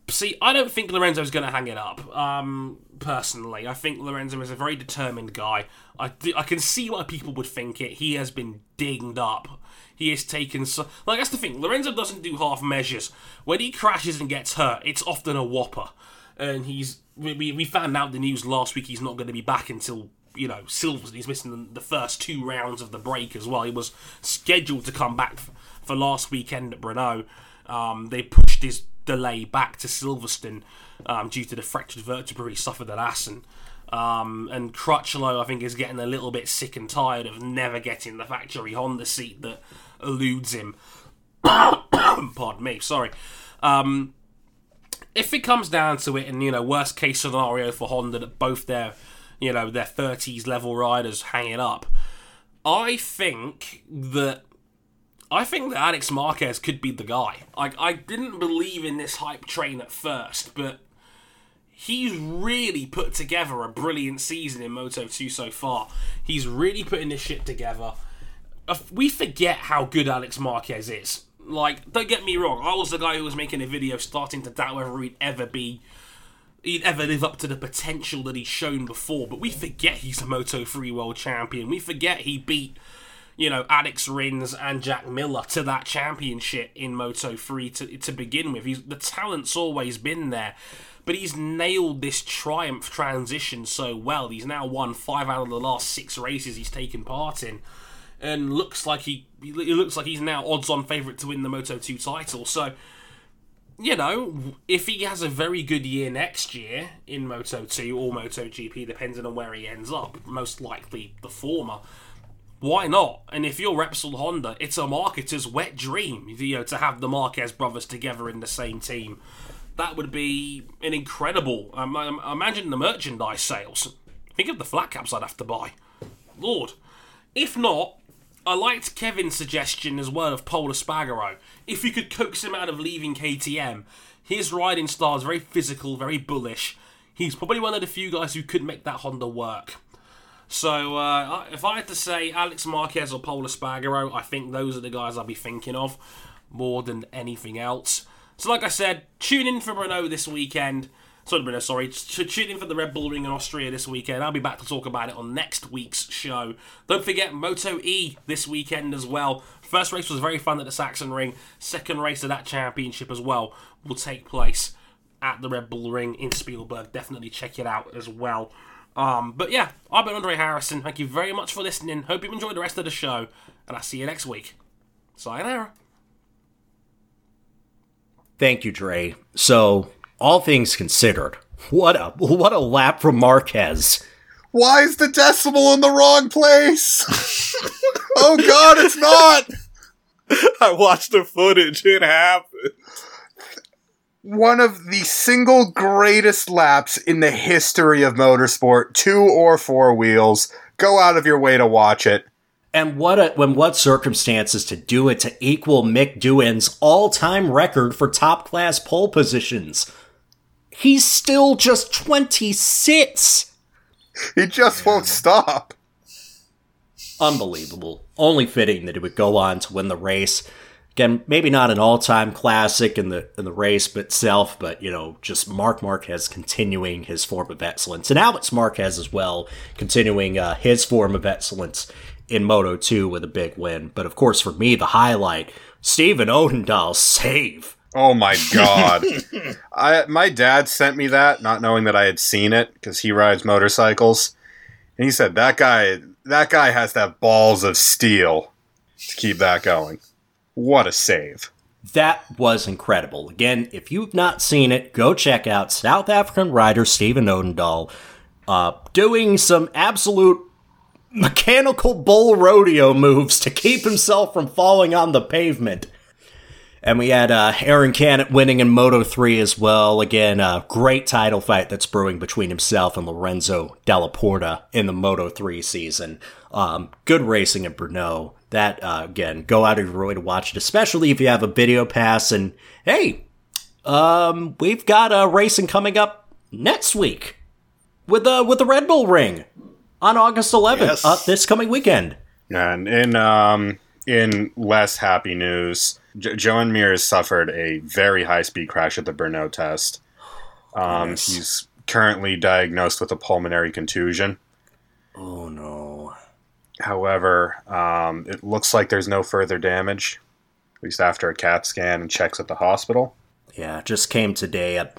see, I don't think Lorenzo's going to hang it up. Um, personally, I think Lorenzo is a very determined guy. I, I can see why people would think it. He has been dinged up. He has taken so like that's the thing. Lorenzo doesn't do half measures. When he crashes and gets hurt, it's often a whopper. And he's we, we found out the news last week. He's not going to be back until you know Silverstone. He's missing the first two rounds of the break as well. He was scheduled to come back for last weekend at Brno. Um, they pushed his delay back to Silverstone um, due to the fractured vertebrae he suffered at Assen. Um, and Crutchlow, I think, is getting a little bit sick and tired of never getting the factory Honda seat that eludes him. Pardon me, sorry. Um, if it comes down to it, and you know, worst case scenario for Honda that both their, you know, their 30s level riders hang it up, I think that I think that Alex Marquez could be the guy. Like I didn't believe in this hype train at first, but he's really put together a brilliant season in Moto 2 so far. He's really putting this shit together. We forget how good Alex Marquez is. Like, don't get me wrong, I was the guy who was making a video starting to doubt whether he'd ever be he'd ever live up to the potential that he's shown before, but we forget he's a Moto 3 world champion. We forget he beat you know, Alex Rins and Jack Miller to that championship in Moto 3 to, to begin with. He's, the talent's always been there, but he's nailed this triumph transition so well. He's now won five out of the last six races he's taken part in. And looks like he, he looks like he's now odds-on favourite to win the Moto 2 title. So, you know, if he has a very good year next year in Moto 2 or Moto GP, depending on where he ends up, most likely the former, why not? And if you're Repsol Honda, it's a marketer's wet dream, you know, to have the Marquez brothers together in the same team. That would be an incredible. Um, imagine the merchandise sales. Think of the flat caps I'd have to buy. Lord. If not, I liked Kevin's suggestion as well of Pol Espargaro. If you could coax him out of leaving KTM, his riding style is very physical, very bullish. He's probably one of the few guys who could make that Honda work. So uh, if I had to say Alex Marquez or Pol Espargaro, I think those are the guys I'd be thinking of more than anything else. So like I said, tune in for Renault this weekend. Sorry, Brno, sorry. Tune in for the Red Bull Ring in Austria this weekend. I'll be back to talk about it on next week's show. Don't forget Moto E this weekend as well. First race was very fun at the Sachsenring. Second race of that championship as well will take place at the Red Bull Ring in Spielberg. Definitely check it out as well. Um, but yeah, I've been Andre Harrison. Thank you very much for listening. Hope you enjoyed the rest of the show, and I'll see you next week. Sayonara. Thank you, Dre. So, all things considered, what a what a lap from Marquez. Why is the decimal in the wrong place? oh god, it's not! I watched the footage. It happened. One of the single greatest laps in the history of motorsport, two or four wheels. Go out of your way to watch it. And what a, when what circumstances to do it to equal Mick Doohan's all-time record for top class pole positions. He's still just 26. He just won't stop. Unbelievable. Only fitting that he would go on to win the race. Again, maybe not an all-time classic in the in the race itself, but you know, just Marc Marquez continuing his form of excellence, and Alex Marquez as well, continuing uh, his form of excellence in Moto 2 with a big win. But of course, for me, the highlight: Steven Odendaal's save. Oh my god. I my dad sent me that, not knowing that I had seen it because he rides motorcycles. And he said that guy that guy has that balls of steel to keep that going. What a save. That was incredible. Again, if you've not seen it, go check out South African rider Steven Odendaal uh, doing some absolute mechanical bull rodeo moves to keep himself from falling on the pavement. And we had uh, Aron Canet winning in Moto 3 as well. Again, a great title fight that's brewing between himself and Lorenzo Dalla Porta in the Moto 3 season. Um, good racing in Brno. That, uh, again, go out of your way to watch it, especially if you have a video pass. And hey, um, we've got a uh, racing coming up next week with, uh, with the Red Bull Ring on August 11th, Yes. uh, this coming weekend. And in um in less happy news, J- Joan Mir has suffered a very high speed crash at the Brno test. Um, Yes. He's currently diagnosed with a pulmonary contusion. Oh no. However, um, it looks like there's no further damage, at least after a CAT scan and checks at the hospital. Yeah, just came today. I,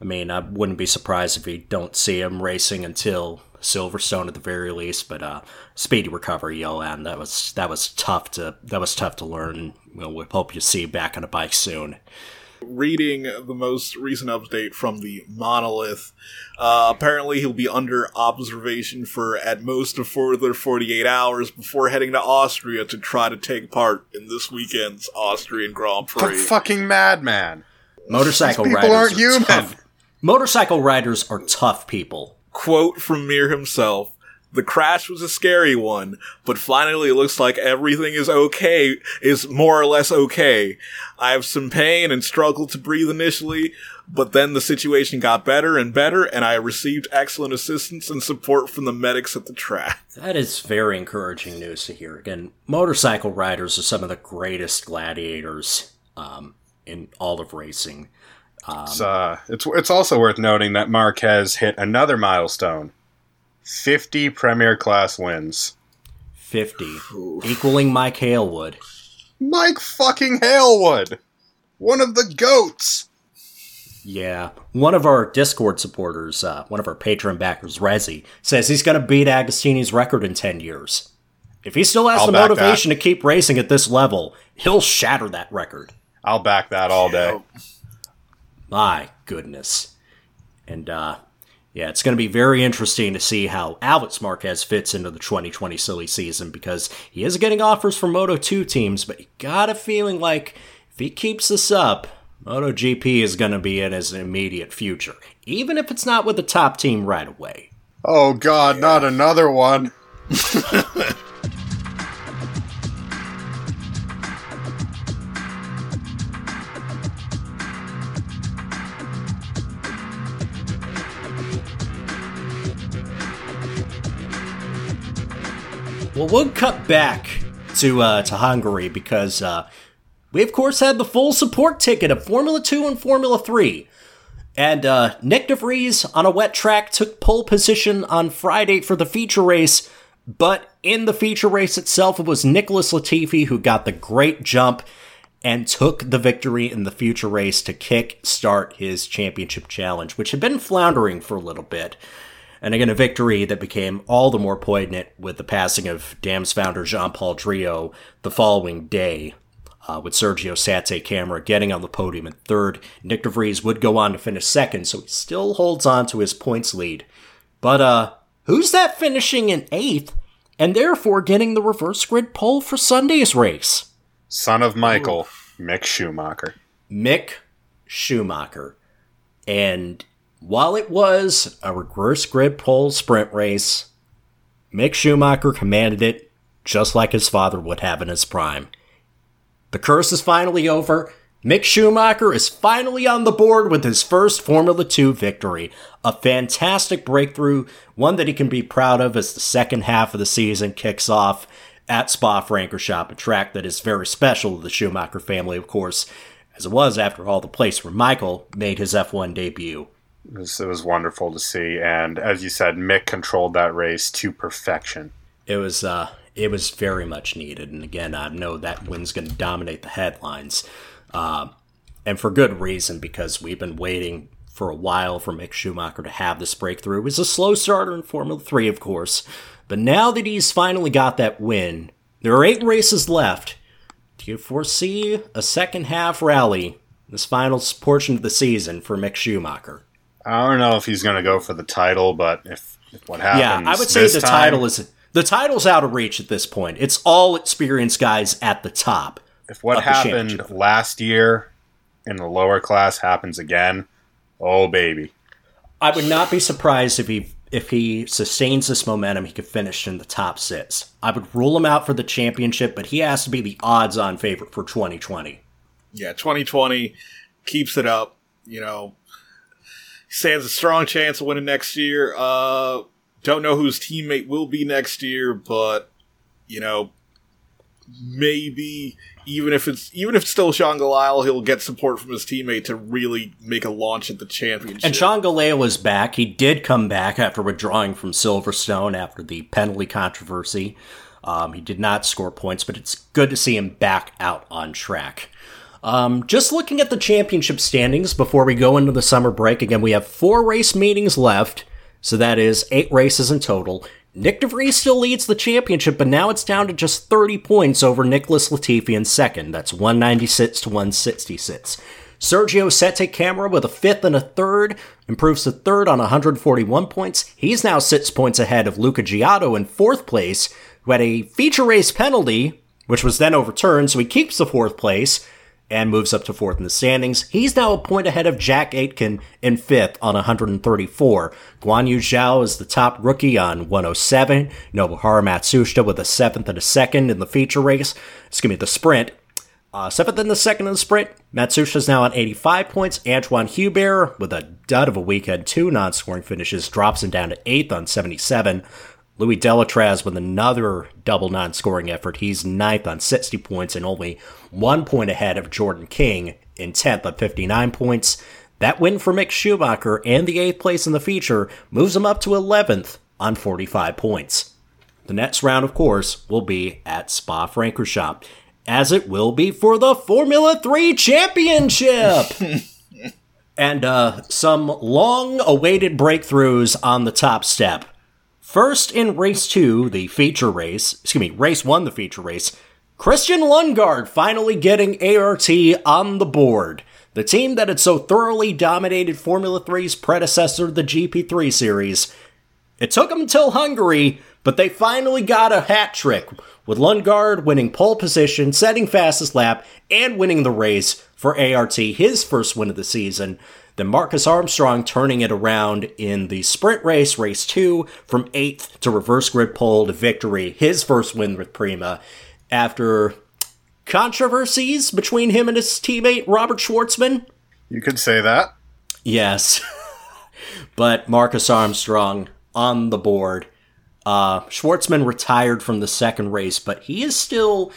I mean, I wouldn't be surprised if we don't see him racing until Silverstone at the very least. But uh, speedy recovery, Yolan. That was that was tough to that was tough to learn. Well, we hope you see you back on a bike soon. reading the most recent update from the monolith uh, apparently he'll be under observation for at most a further 48 hours before heading to austria to try to take part in this weekend's austrian grand But prix fucking madman. Motorcycle These riders people aren't are human. tough. Motorcycle riders are tough people. Quote from Mir himself. The crash was a scary one, but finally it looks like everything is okay, is more or less okay. I have some pain and struggled to breathe initially, but then the situation got better and better, and I received excellent assistance and support from the medics at the track. That is very encouraging news to hear. Again, motorcycle riders are some of the greatest gladiators um, in all of racing. It's, uh, it's it's also worth noting that Marquez hit another milestone: fifty Premier Class wins. 50, equaling Mike Hailwood. Mike fucking Hailwood, one of the goats. Yeah, one of our Discord supporters, uh, one of our Patreon backers, Rezi, says he's going to beat Agostini's record in 10 years. If he still has I'll the back motivation to keep racing at this level, he'll shatter that record. I'll back that all day. My goodness. And, uh, yeah, it's going to be very interesting to see how Alex Marquez fits into the 2020 silly season because he is getting offers from Moto 2 teams, but you got a feeling like if he keeps this up, MotoGP is going to be in his immediate future, even if it's not with the top team right away. Oh God, not another one. Well, we'll cut back to uh, to Hungary because uh, we, of course, had the full support ticket of Formula 2 and Formula 3. And uh, Nyck de Vries on a wet track took pole position on Friday for the feature race, but in the feature race itself, it was Nicholas Latifi who got the great jump and took the victory in the future race to kick start his championship challenge, which had been floundering for a little bit. And again a victory that became all the more poignant with the passing of DAMS founder Jean Paul Driot the following day. Uh, with Sergio Sette Camara getting on the podium in third, Nyck de Vries would go on to finish second, so he still holds on to his points lead. But uh, who's that finishing in eighth, and therefore getting the reverse grid pole for Sunday's race? Son of Michael, Mick Schumacher. Mick Schumacher. And while it was a reverse grid pole sprint race, Mick Schumacher commanded it just like his father would have in his prime. The curse is finally over. Mick Schumacher is finally on the board with his first Formula 2 victory. A fantastic breakthrough, one that he can be proud of as the second half of the season kicks off at Spa Francorchamps, a track that is very special to the Schumacher family, of course, as it was, after all, the place where Michael made his F1 debut. It was, it was wonderful to see, and as you said, Mick controlled that race to perfection. It was uh, it was very much needed. And again, I know that win's going to dominate the headlines. Uh, and for good reason, because we've been waiting for a while for Mick Schumacher to have this breakthrough. He was a slow starter in Formula 3, of course. But now that he's finally got that win, there are eight races left. Do you foresee a second half rally, this final portion of the season for Mick Schumacher? I don't know if he's going to go for the title, but if, if what happens, yeah, I would say the time, title is the title's out of reach at this point. It's all experienced guys at the top. If what happened last year in the lower class happens again, oh baby. I would not be surprised if he if he sustains this momentum, he could finish in the top six. I would rule him out for the championship, but he has to be the odds-on favorite for 2020. Yeah, 2020 keeps it up. You know, stands a strong chance of winning next year. Uh, don't know whose teammate will be next year, but you know, maybe even if it's even if it's still Sean Gelael, he'll get support from his teammate to really make a launch at the championship. And Sean Gelael was back. He did come back after withdrawing from Silverstone after the penalty controversy. Um, he did not score points, but it's good to see him back out on track. Um, just looking at the championship standings before we go into the summer break, again, we have four race meetings left, so that is eight races in total. Nyck de Vries still leads the championship, but now it's down to just 30 points over Nicholas Latifi in second. That's 196 to 166. Sergio Sette Camara with a fifth and a third improves to third on 141 points. He's now six points ahead of Luca Ghiotto in fourth place, who had a feature race penalty, which was then overturned, so he keeps the fourth place and moves up to fourth in the standings. He's now a point ahead of Jack Aitken in fifth on 134. Guanyu Zhou is the top rookie on 107. Nobuharu Matsushita with a seventh and a second in the feature race. Excuse me, the sprint. Uh, seventh and the second in the sprint. Matsushita's now on 85 points. Antoine Hubert with a dud of a weekend, two non-scoring finishes, drops him down to eighth on 77. Louis Delétraz with another double non-scoring effort. He's ninth on 60 points and only one point ahead of Jordan King in 10th on 59 points. That win for Mick Schumacher and the 8th place in the feature moves him up to 11th on 45 points. The next round, of course, will be at Spa Francorchamps, as it will be for the Formula 3 Championship! and uh, some long awaited breakthroughs on the top step. First in race two, the feature race, excuse me, race one, the feature race, Christian Lundgaard finally getting ART on the board. The team that had so thoroughly dominated Formula 3's predecessor, the GP3 series. It took them until Hungary, but they finally got a hat trick, with Lundgaard winning pole position, setting fastest lap, and winning the race for ART, his first win of the season. Then Marcus Armstrong turning it around in the sprint race, race two, from 8th to reverse grid pole to victory, his first win with Prima, after controversies between him and his teammate Robert Shwartzman. You could say that. Yes. but Marcus Armstrong on the board. Uh, Shwartzman retired from the second race, but he is still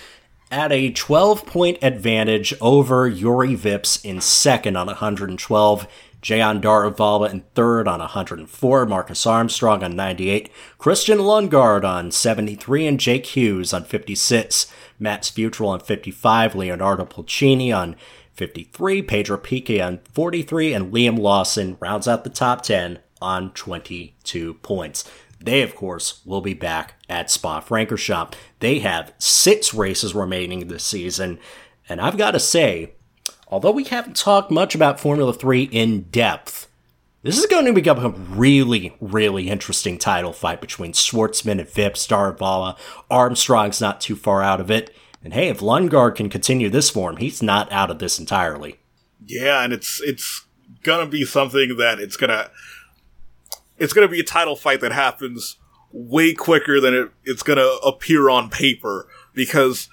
at a 12 point advantage over Jüri Vips in second on 112. Jehan Daruvala in third on 104, Marcus Armstrong on 98, Christian Lundgaard on 73, and Jake Hughes on 56, Max Fewtrell on 55, Leonardo Pulcini on 53, Pedro Piquet on 43, and Liam Lawson rounds out the top 10 on 22 points. They, of course, will be back at Spa Francorchamps. They have six races remaining this season. And I've got to say, although we haven't talked much about Formula 3 in depth, this is going to become a really, really interesting title fight between Shwartzman and Vips, Daruvala. Armstrong's not too far out of it. And hey, if Lundgaard can continue this form, he's not out of this entirely. Yeah, and it's it's gonna be something that it's gonna it's gonna be a title fight that happens way quicker than it, it's gonna appear on paper because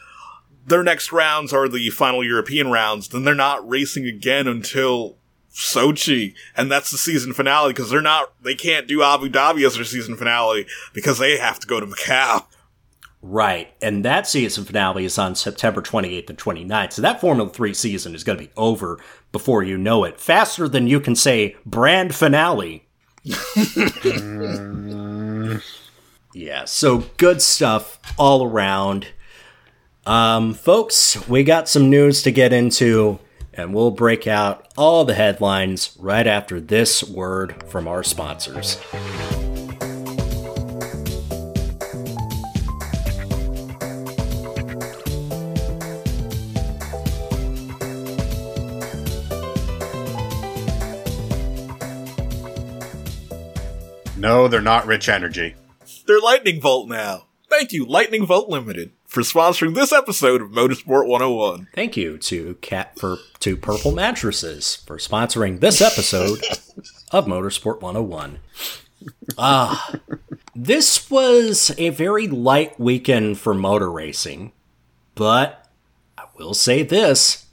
their next rounds are the final European rounds. Then they're not racing again until Sochi, and that's the season finale because they're not they can't do Abu Dhabi as their season finale because they have to go to Macau. Right. And that season finale is on September 28th and 29th. So that Formula 3 season is going to be over before you know it. Faster than you can say brand finale. yeah. So good stuff all around. Um, folks, we got some news to get into, and we'll break out all the headlines right after this word from our sponsors. No, they're not rich energy. They're Lightning Volt now. Thank you, Lightning Volt Limited, for sponsoring this episode of Motorsport 101. Thank you to Cat for to Purple Mattresses for sponsoring this episode of Motorsport 101. Ah, this was a very light weekend for motor racing, but I will say this.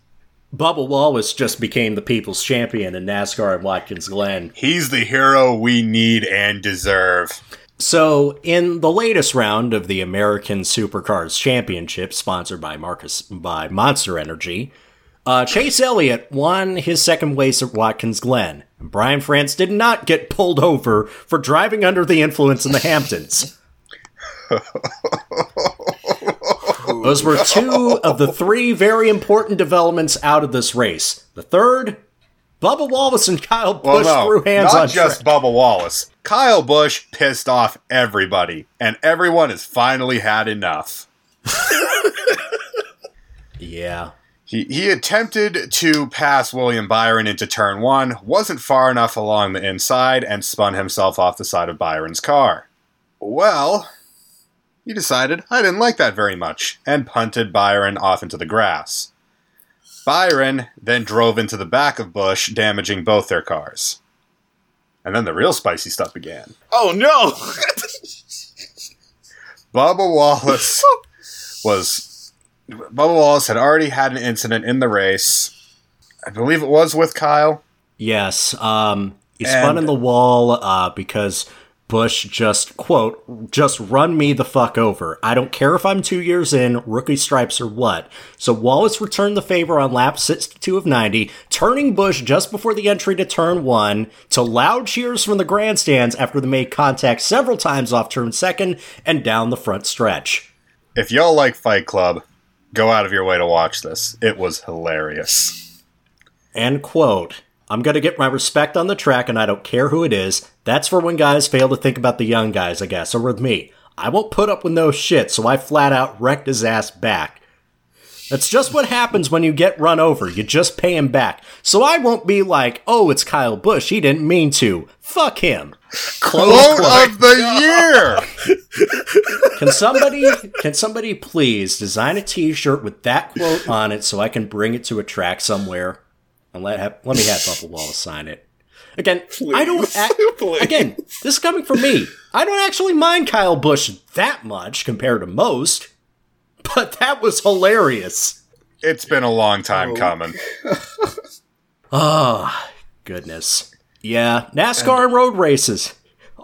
Bubba Wallace just became the people's champion in NASCAR and Watkins Glen. He's the hero we need and deserve. So, in the latest round of the American Supercars Championship, sponsored by Marcus by Monster Energy, uh, Chase Elliott won his second race at Watkins Glen. And Brian France did not get pulled over for driving under the influence in the Hamptons. Those were two of the three very important developments out of this race. The third, Bubba Wallace and Kyle Well, Busch no, threw hands not on just track. Bubba Wallace. Kyle Busch pissed off everybody, and everyone has finally had enough. Yeah. He, he attempted to pass William Byron into turn one, wasn't far enough along the inside, and spun himself off the side of Byron's car. Well, he decided I didn't like that very much, and punted Byron off into the grass. Byron then drove into the back of Busch, damaging both their cars. And then the real spicy stuff began. Oh no! Bubba Wallace was Bubba Wallace had already had an incident in the race. I believe it was with Kyle. Yes. Um, he spun in the wall uh, because Busch just, quote, just run me the fuck over. I don't care if I'm two years in, rookie stripes or what. So Wallace returned the favor on lap 62 of 90, turning Busch just before the entry to turn one to loud cheers from the grandstands after they made contact several times off turn second and down the front stretch. If y'all like Fight Club, go out of your way to watch this. It was hilarious. End quote, I'm going to get my respect on the track and I don't care who it is. That's for when guys fail to think about the young guys, I guess, or with me. I won't put up with no shit, so I flat out wrecked his ass back. That's just what happens when you get run over. You just pay him back. So I won't be like, oh, it's Kyle Busch. He didn't mean to. Fuck him. Quote of the year. Can somebody can somebody please design a T-shirt with that quote on it so I can bring it to a track somewhere and let have, let me have Bubba Wallace sign it. Again, I don't. Act, Please. again, this is coming from me. I don't actually mind Kyle Busch that much compared to most, but that was hilarious. It's been a long time oh. coming. Oh, goodness. Yeah, NASCAR and road races.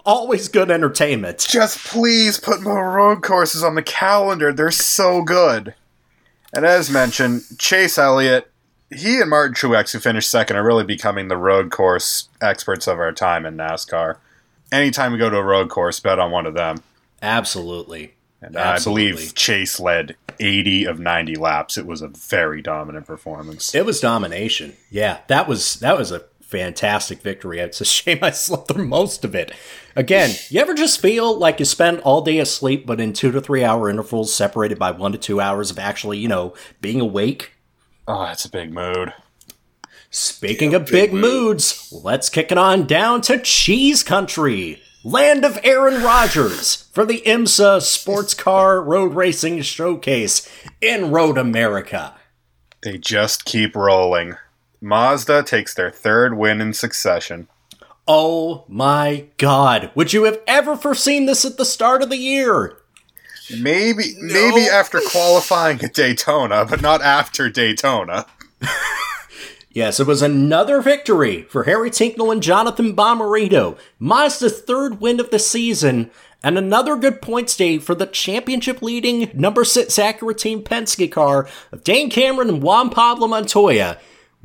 Always good entertainment. Just please put more road courses on the calendar. They're so good. And as mentioned, Chase Elliott, he and Martin Truex, who finished second, are really becoming the road course experts of our time in NASCAR. Anytime we go to a road course, bet on one of them. Absolutely. And I believe Chase led 80 of 90 laps. It was a very dominant performance. It was domination. Yeah, that was that was a fantastic victory. It's a shame I slept through most of it. Again, you ever just feel like you spend all day asleep, but in two to three hour intervals, separated by one to two hours of actually, you know, being awake? Oh, that's a big mood. Speaking of big moods, let's kick it on down to Cheese Country, land of Aaron Rodgers, for the IMSA Sports Car Road Racing Showcase in Road America. They just keep rolling. Mazda takes their third win in succession. Oh my god, would you have ever foreseen this at the start of the year? Maybe maybe after qualifying at Daytona, but not after Daytona. Yes, it was another victory for Harry Tincknell and Jonathan Bomarito. Mazda's third win of the season, and another good points day for the championship leading number six Acura Team Penske car of Dane Cameron and Juan Pablo Montoya.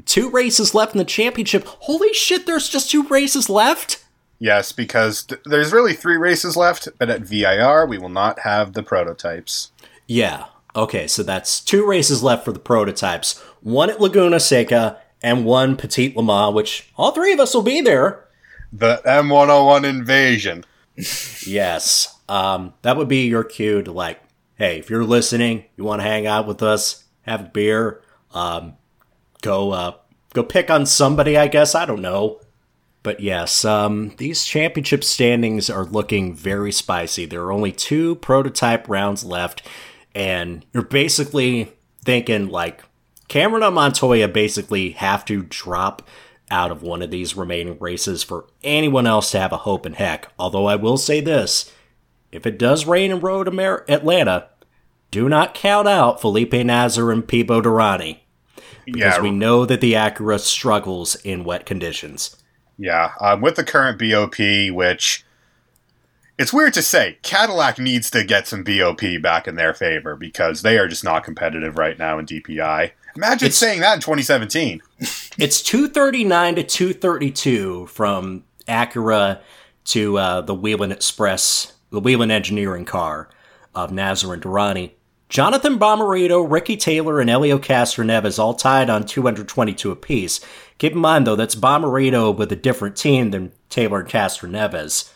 Two races left in the championship. Holy shit, there's just two races left? Yes, because th- there's really three races left, but at VIR we will not have the prototypes. Yeah. Okay, so that's two races left for the prototypes. One at Laguna Seca and one Petit Le Mans, which all three of us will be there. The M101 invasion. Yes. Um, that would be your cue to like, hey, if you're listening, you want to hang out with us, have a beer, um, go uh, go pick on somebody, I guess. I don't know. But yes, um, these championship standings are looking very spicy. There are only two prototype rounds left, and you're basically thinking like Cameron and Montoya basically have to drop out of one of these remaining races for anyone else to have a hope in heck. Although I will say this if it does rain in Road Amer- Atlanta, do not count out Felipe Nasr and Pipo Derani because Yeah, we know that the Acura struggles in wet conditions. Yeah, um, with the current BOP, which it's weird to say, Cadillac needs to get some BOP back in their favor because they are just not competitive right now in DPI. Imagine It's- saying that in 2017. It's 239 to 232 from Acura to uh, the Whelen Express, the Whelen Engineering car of Nasr and Derani. Jonathan Bomarito, Ricky Taylor, and Helio Castroneves all tied on 222 apiece. Keep in mind, though, that's Bomarito with a different team than Taylor and Castroneves.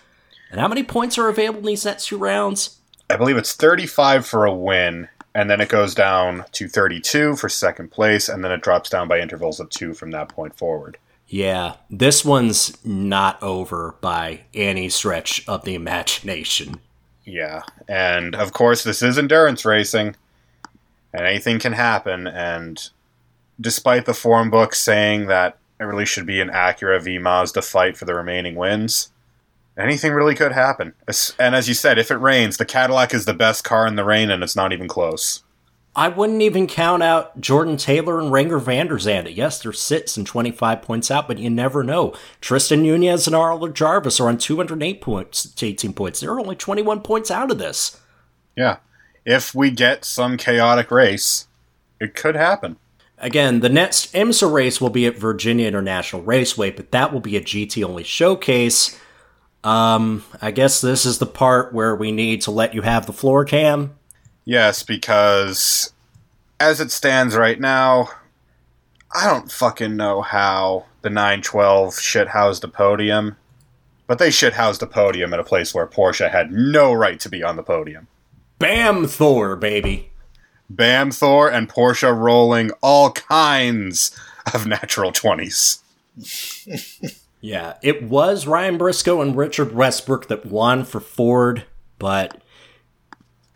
And how many points are available in these next two rounds? I believe it's 35 for a win, and then it goes down to 32 for second place, and then it drops down by intervals of two from that point forward. Yeah, this one's not over by any stretch of the imagination. Yeah, and of course, this is endurance racing, and anything can happen. And despite the form book saying that it really should be an Acura v Mazda fight for the remaining wins, anything really could happen. And as you said, if it rains, the Cadillac is the best car in the rain, and it's not even close. I wouldn't even count out Jordan Taylor and Renger van der Zande. Yes, they're six and 25 points out, but you never know. Tristan Nunez and Arlo Jarvis are on 208 points to 18 points. They're only 21 points out of this. Yeah, if we get some chaotic race, it could happen. Again, the next IMSA race will be at Virginia International Raceway, but that will be a GT only showcase. Um, I guess this is the part where we need to let you have the floor cam. Yes, because as it stands right now, I don't fucking know how the 912 shit shithoused the podium, but they shit shithoused the podium at a place where Porsche had no right to be on the podium. Bam Thor, baby. Bam Thor and Porsche rolling all kinds of natural 20s. Yeah, it was Ryan Briscoe and Richard Westbrook that won for Ford, but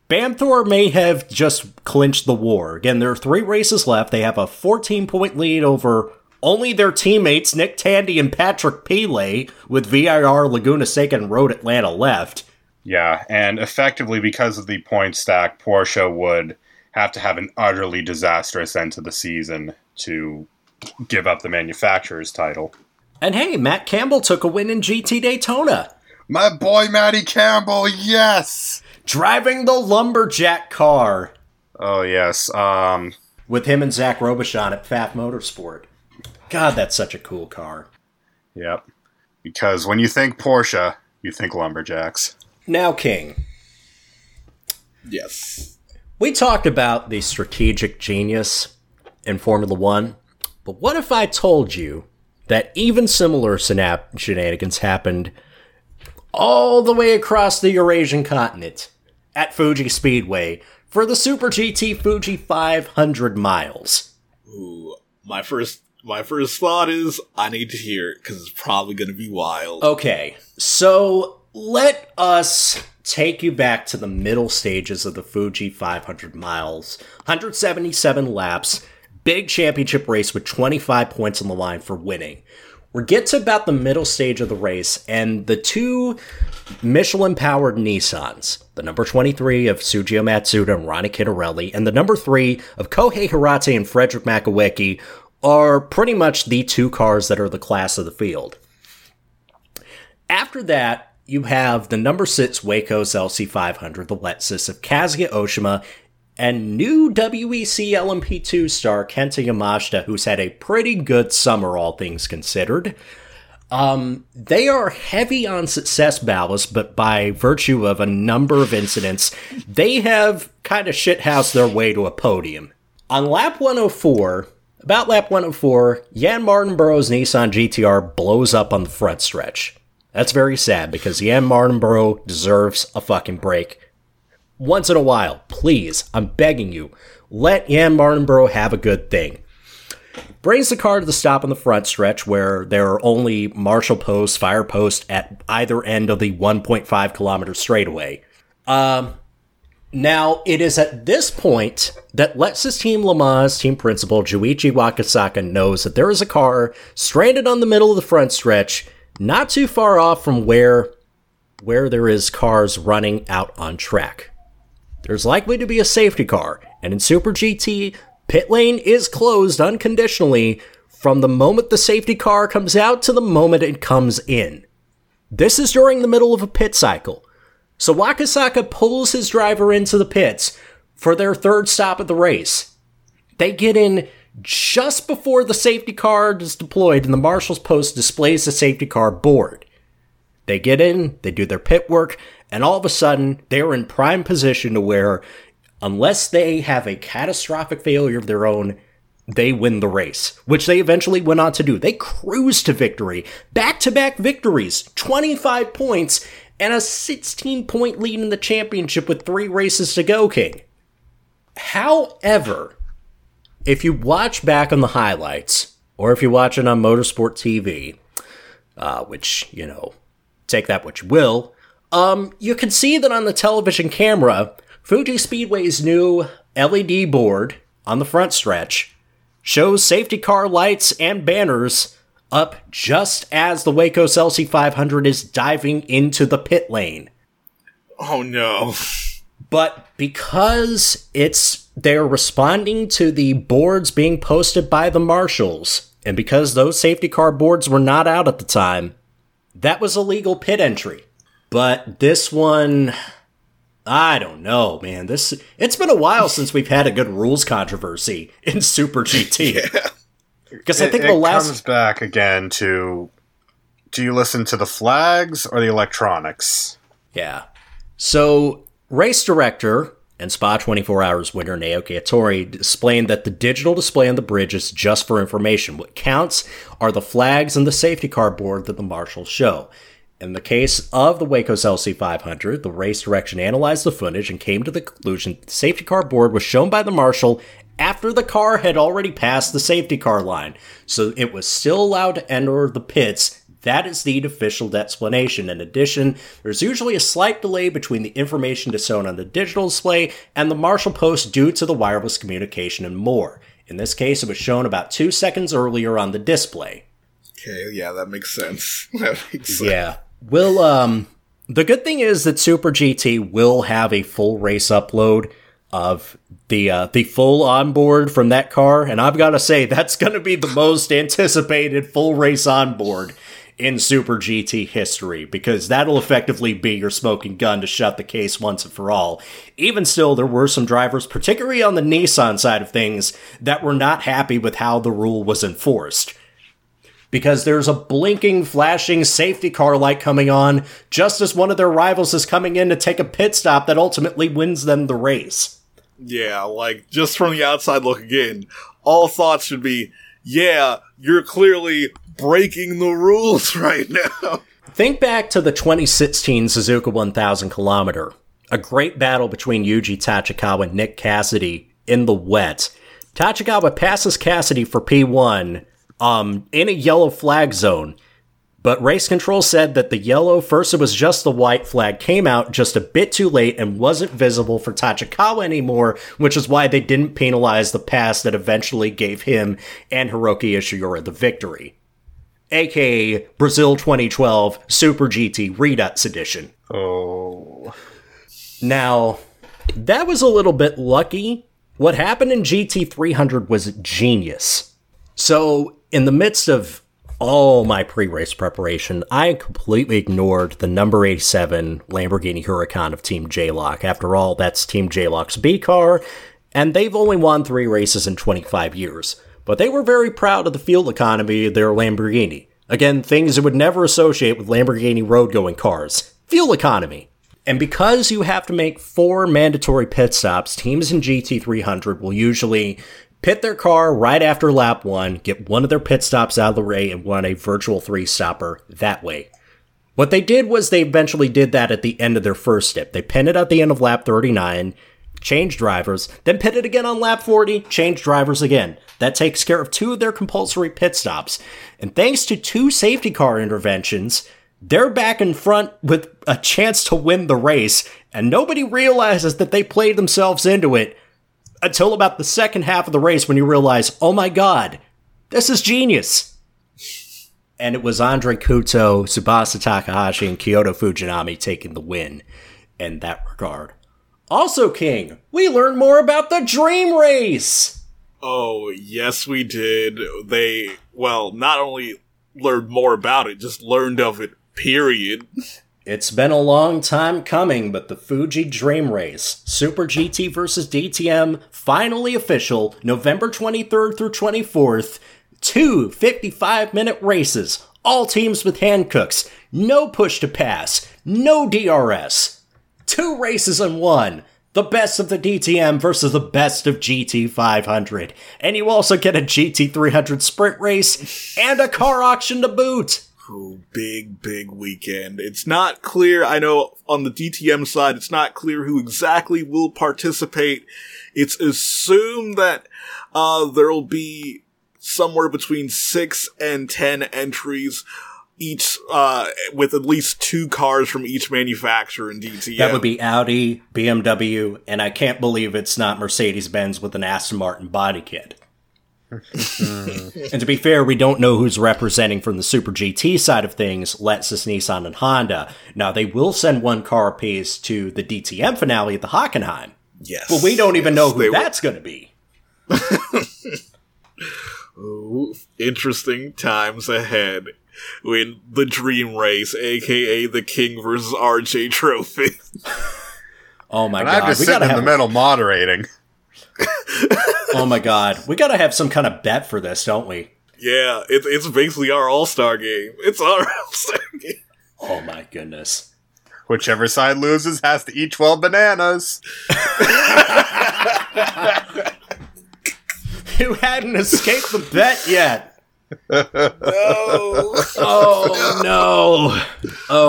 Bamthor may have just clinched the war. Again, there are three races left. They have a 14 point lead over only their teammates, Nick Tandy and Patrick Pilet, with VIR Laguna Seca and Road Atlanta left. Yeah, and effectively because of the point stack, Porsche would have to have an utterly disastrous end to the season to give up the manufacturer's title. And hey, Matt Campbell took a win in GT Daytona, My boy Matty Campbell, yes. driving the Lumberjack car Oh yes. Um with him and Zach Robichon at Pfaff Motorsport. God, that's such a cool car. yep. Because when you think Porsche, you think lumberjacks. Now, King, Yes. We talked about the strategic genius in Formula One, but what if I told you that even similar synap- shenanigans happened all the way across the Eurasian continent at Fuji Speedway for the Super GT Fuji 500 miles. Ooh, my first my first thought is I need to hear it because it's probably going to be wild. Okay, so let us take you back to the middle stages of the Fuji 500 miles, 177 laps, big championship race with 25 points on the line for winning. We get to about the middle stage of the race, and the two Michelin powered Nissans, the number 23 of Tsugio Matsuda and Ronnie Quintarelli, and the number 3 of Kohei Hirate and Frédéric Makowiecki, are pretty much the two cars that are the class of the field. After that, you have the number 6 WAKO'S LC500, the Lexus of Kazuya Oshima, and new WEC LMP2 star Kenta Yamashita, who's had a pretty good summer, all things considered. Um, they are heavy on success ballast, but by virtue of a number of incidents, they have kind of shithoused their way to a podium. On lap 104, about lap 104, Jan Martin Mardenborough's Nissan GTR blows up on the front stretch. That's very sad because Jann Mardenborough deserves a fucking break. Once in a while, please, I'm begging you, let Jann Mardenborough have a good thing. Brings the car to the stop on the front stretch where there are only marshal posts, fire posts at either end of the 1.5 kilometer straightaway. Um, now, it is at this point that Lexus Team Le Mans team principal Juichi Wakisaka knows that there is a car stranded on the middle of the front stretch, not too far off from where where there is cars running out on track. There's likely to be a safety car, and in Super GT, pit lane is closed unconditionally from the moment the safety car comes out to the moment it comes in. This is during the middle of a pit cycle. So Wakisaka pulls his driver into the pits for their third stop of the race. They get in just before the safety car is deployed and the marshal's post displays the safety car board. They get in, they do their pit work, and all of a sudden they're in prime position to where, unless they have a catastrophic failure of their own, they win the race, which they eventually went on to do. They cruised to victory, back to back victories, 25 points, and a 16 point lead in the championship with three races to go, King. However, if you watch back on the highlights, or if you watch it on Motorsport TV, uh, which, you know, take that what you will, um, you can see that on the television camera, Fuji Speedway's new LED board on the front stretch shows safety car lights and banners up just as the WAKO'S LC500 is diving into the pit lane. Oh no. But because it's they're responding to the boards being posted by the marshals, and because those safety car boards were not out at the time, that was a legal pit entry. But this one, I don't know, man. This it's been a while since we've had a good rules controversy in Super GT. Yeah. Because I think it the last comes back again to do you listen to the flags or the electronics? Yeah. So, race director and Spa 24 Hours winner Naoki Hattori explained that the digital display on the bridge is just for information. What counts are the flags and the safety car board that the marshals show. In the case of the WAKO'S LC500, the race direction analyzed the footage and came to the conclusion the safety car board was shown by the marshal after the car had already passed the safety car line, so it was still allowed to enter the pits that is the official explanation. In addition, there's usually a slight delay between the information shown on the digital display and the marshal post due to the wireless communication and more. In this case, it was shown about two seconds earlier on the display. Okay, yeah, that makes sense. That makes sense. Yeah. Will um the good thing is that Super GT will have a full race upload of the uh, the full onboard from that car, and I've got to say that's going to be the most anticipated full race onboard in Super GT history because that'll effectively be your smoking gun to shut the case once and for all. Even still, there were some drivers, particularly on the Nissan side of things, that were not happy with how the rule was enforced because there's a blinking, flashing safety car light coming on just as one of their rivals is coming in to take a pit stop that ultimately wins them the race. Yeah, like just from the outside looking in, all thoughts should be, yeah, you're clearly breaking the rules right now. Think back to the 2016 Suzuka 1000 kilometer. A great battle between Yuji Tachikawa and Nick Cassidy in the wet. Tachikawa passes Cassidy for P1 um, in a yellow flag zone. But race control said that the yellow, first it was just the white flag, came out just a bit too late and wasn't visible for Tachikawa anymore, which is why they didn't penalize the pass that eventually gave him and Hiroaki Ishiura the victory. AKA Brazil 2012 Super GT Redux Edition. Oh. Now, that was a little bit lucky. What happened in GT300 was genius. So, in the midst of all my pre race preparation, I completely ignored the number 87 Lamborghini Huracan of Team JLOC. After all, that's Team JLOC's B car, and they've only won three races in 25 years. But they were very proud of the fuel economy of their Lamborghini. Again, things you would never associate with Lamborghini road going cars. Fuel economy. And because you have to make four mandatory pit stops, teams in GT300 will usually pit their car right after lap one, get one of their pit stops out of the way, and run a virtual three stopper that way. What they did was they eventually did that at the end of their first step. They pitted at the end of lap 39, changed drivers, then pitted again on lap 40, changed drivers again. That takes care of two of their compulsory pit stops. And thanks to two safety car interventions, they're back in front with a chance to win the race, and nobody realizes that they played themselves into it until about the second half of the race when you realize, oh my god, this is genius. And it was Andre Couto, Tsubasa Takahashi, and Kiyoto Fujinami taking the win in that regard. Also, King, we learn more about the Dream Race. Oh, yes, we did. They, well, not only learned more about it, just learned of it, period. It's been a long time coming, but the Fuji Dream Race, Super GT versus DTM, finally official, November 23rd through 24th. Two 55 minute races, all teams with hand cooks, no push to pass, no DRS. Two races in one. The best of the DTM versus the best of GT500. And you also get a GT300 sprint race and a car auction to boot. Ooh, big, big weekend. It's not clear, I know on the DTM side, it's not clear who exactly will participate. It's assumed that, uh, there'll be somewhere between six and ten entries, each, uh, with at least two cars from each manufacturer in DTM. That would be Audi, BMW, and I can't believe it's not Mercedes Benz with an Aston Martin body kit. and to be fair, we don't know who's representing from the Super GT side of things, Lexus, Nissan, and Honda. Now, they will send one car apiece to the DTM finale at the Hockenheim. Yes. But we don't even yes, know who that's going to be. Ooh, interesting times ahead when the Dream Race, aka the King versus RJ Trophy. Oh my And god, I'm just we sitting gotta in have. the middle moderating. oh my god, we gotta have some kind of bet for this, don't we? yeah, it, it's basically our All Star game. It's our All Star game. Oh my goodness. Whichever side loses has to eat 12 bananas. You hadn't escaped the bet yet. Oh, Oh no.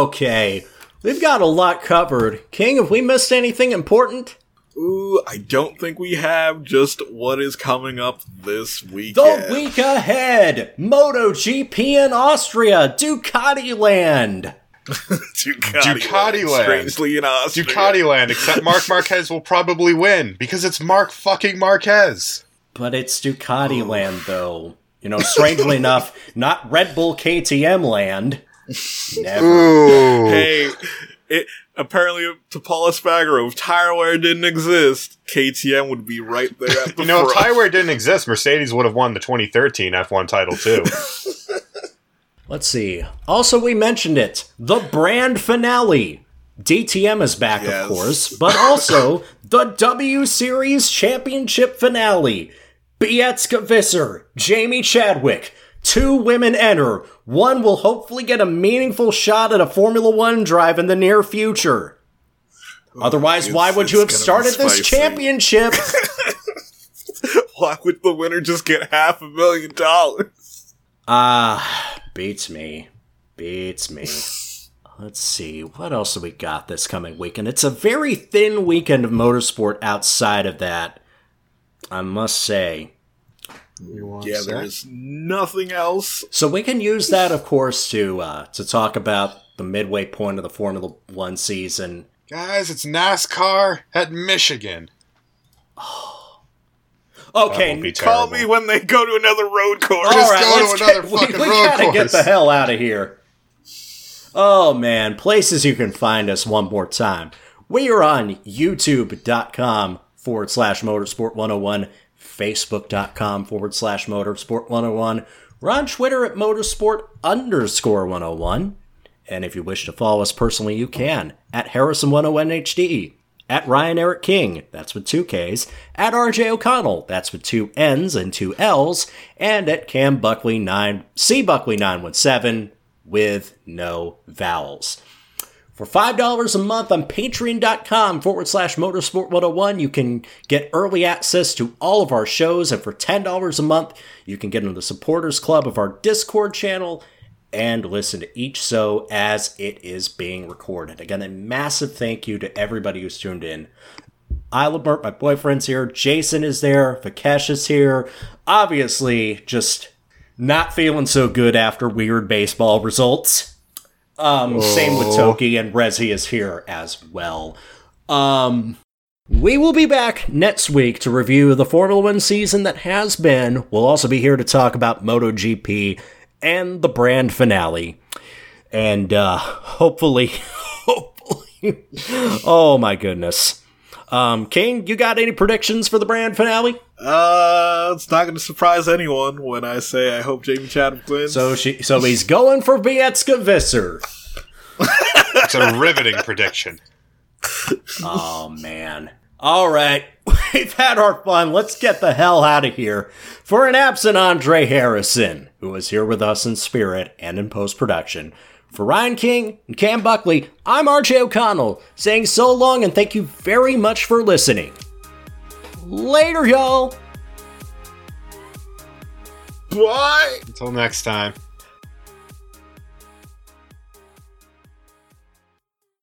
Okay. We've got a lot covered. King, have we missed anything important? Ooh, I don't think we have just what is coming up this week. The week ahead, MotoGP in Austria, Ducati Land. Ducati, Ducati land. Strangely in Austria. Ducati land, except Marc Marquez will probably win because it's Marc fucking Marquez. But it's Ducati Land, though. You know, strangely enough, not Red Bull KTM Land. Never. Ooh. Hey, it apparently to Pol Espargaro, if tire wear didn't exist, KTM would be right there at the You know, if front. Tyreware didn't exist, Mercedes would have won the 2013 F1 title too. Let's see. Also, we mentioned it. The brand finale. DTM is back, Yes. of course, but also the W Series Championship finale. Beitske Visser, Jamie Chadwick. Two women enter. One will hopefully get a meaningful shot at a Formula One drive in the near future. Otherwise, why would you have it's started this championship? Why would the winner just get half a million dollars? Ah, Beats me. Beats me. Let's see, what else have we got this coming weekend? It's a very thin weekend of motorsport outside of that, I must say. You want Yeah, there's nothing else. So we can use that, of course, to uh, to talk about the midway point of the Formula One season. Guys, it's NASCAR at Michigan. That Okay, Call me when they go to another road course. all right, go let's another get, we, fucking we road gotta get the hell out of here. Oh man, places you can find us one more time. We are on youtube.com forward slash motorsport 101, facebook.com forward slash motorsport 101. We're on Twitter at motorsport underscore 101. And if you wish to follow us personally, you can at Harrison101HD, at Ryan Eric King, that's with two Ks, at RJ O'Connell, that's with two N's and two L's, and at Cam Buckley 9, C Buckley 917 with no vowels. For $5 a month on patreon.com forward slash motorsport 101, you can get early access to all of our shows. And for $10 a month, you can get into the supporters club of our Discord channel and listen to each show as it is being recorded. Again, a massive thank you to everybody who's tuned in. Ilabert, my boyfriend's here. Jason is there. Vikesh is here. Obviously, just not feeling so good after weird baseball results. Um, same with Toki and Rezi is here as well. Um, we will be back next week to review the Formula One season that has been. We'll also be here to talk about MotoGP and the brand finale. And uh, hopefully, hopefully, oh my goodness. Um, King, you got any predictions for the brand finale? Uh, it's not going to surprise anyone when I say I hope Jamie Chadwick wins. So she, so he's going for Beitske Visser. It's a riveting prediction. Oh man. All right, we've had our fun. Let's get the hell out of here. For an absent Andre Harrison, who is here with us in spirit and in post production. For Ryan King and Cam Buckley, I'm RJ O'Connell, saying so long and thank you very much for listening. Later, y'all. Bye. Until next time.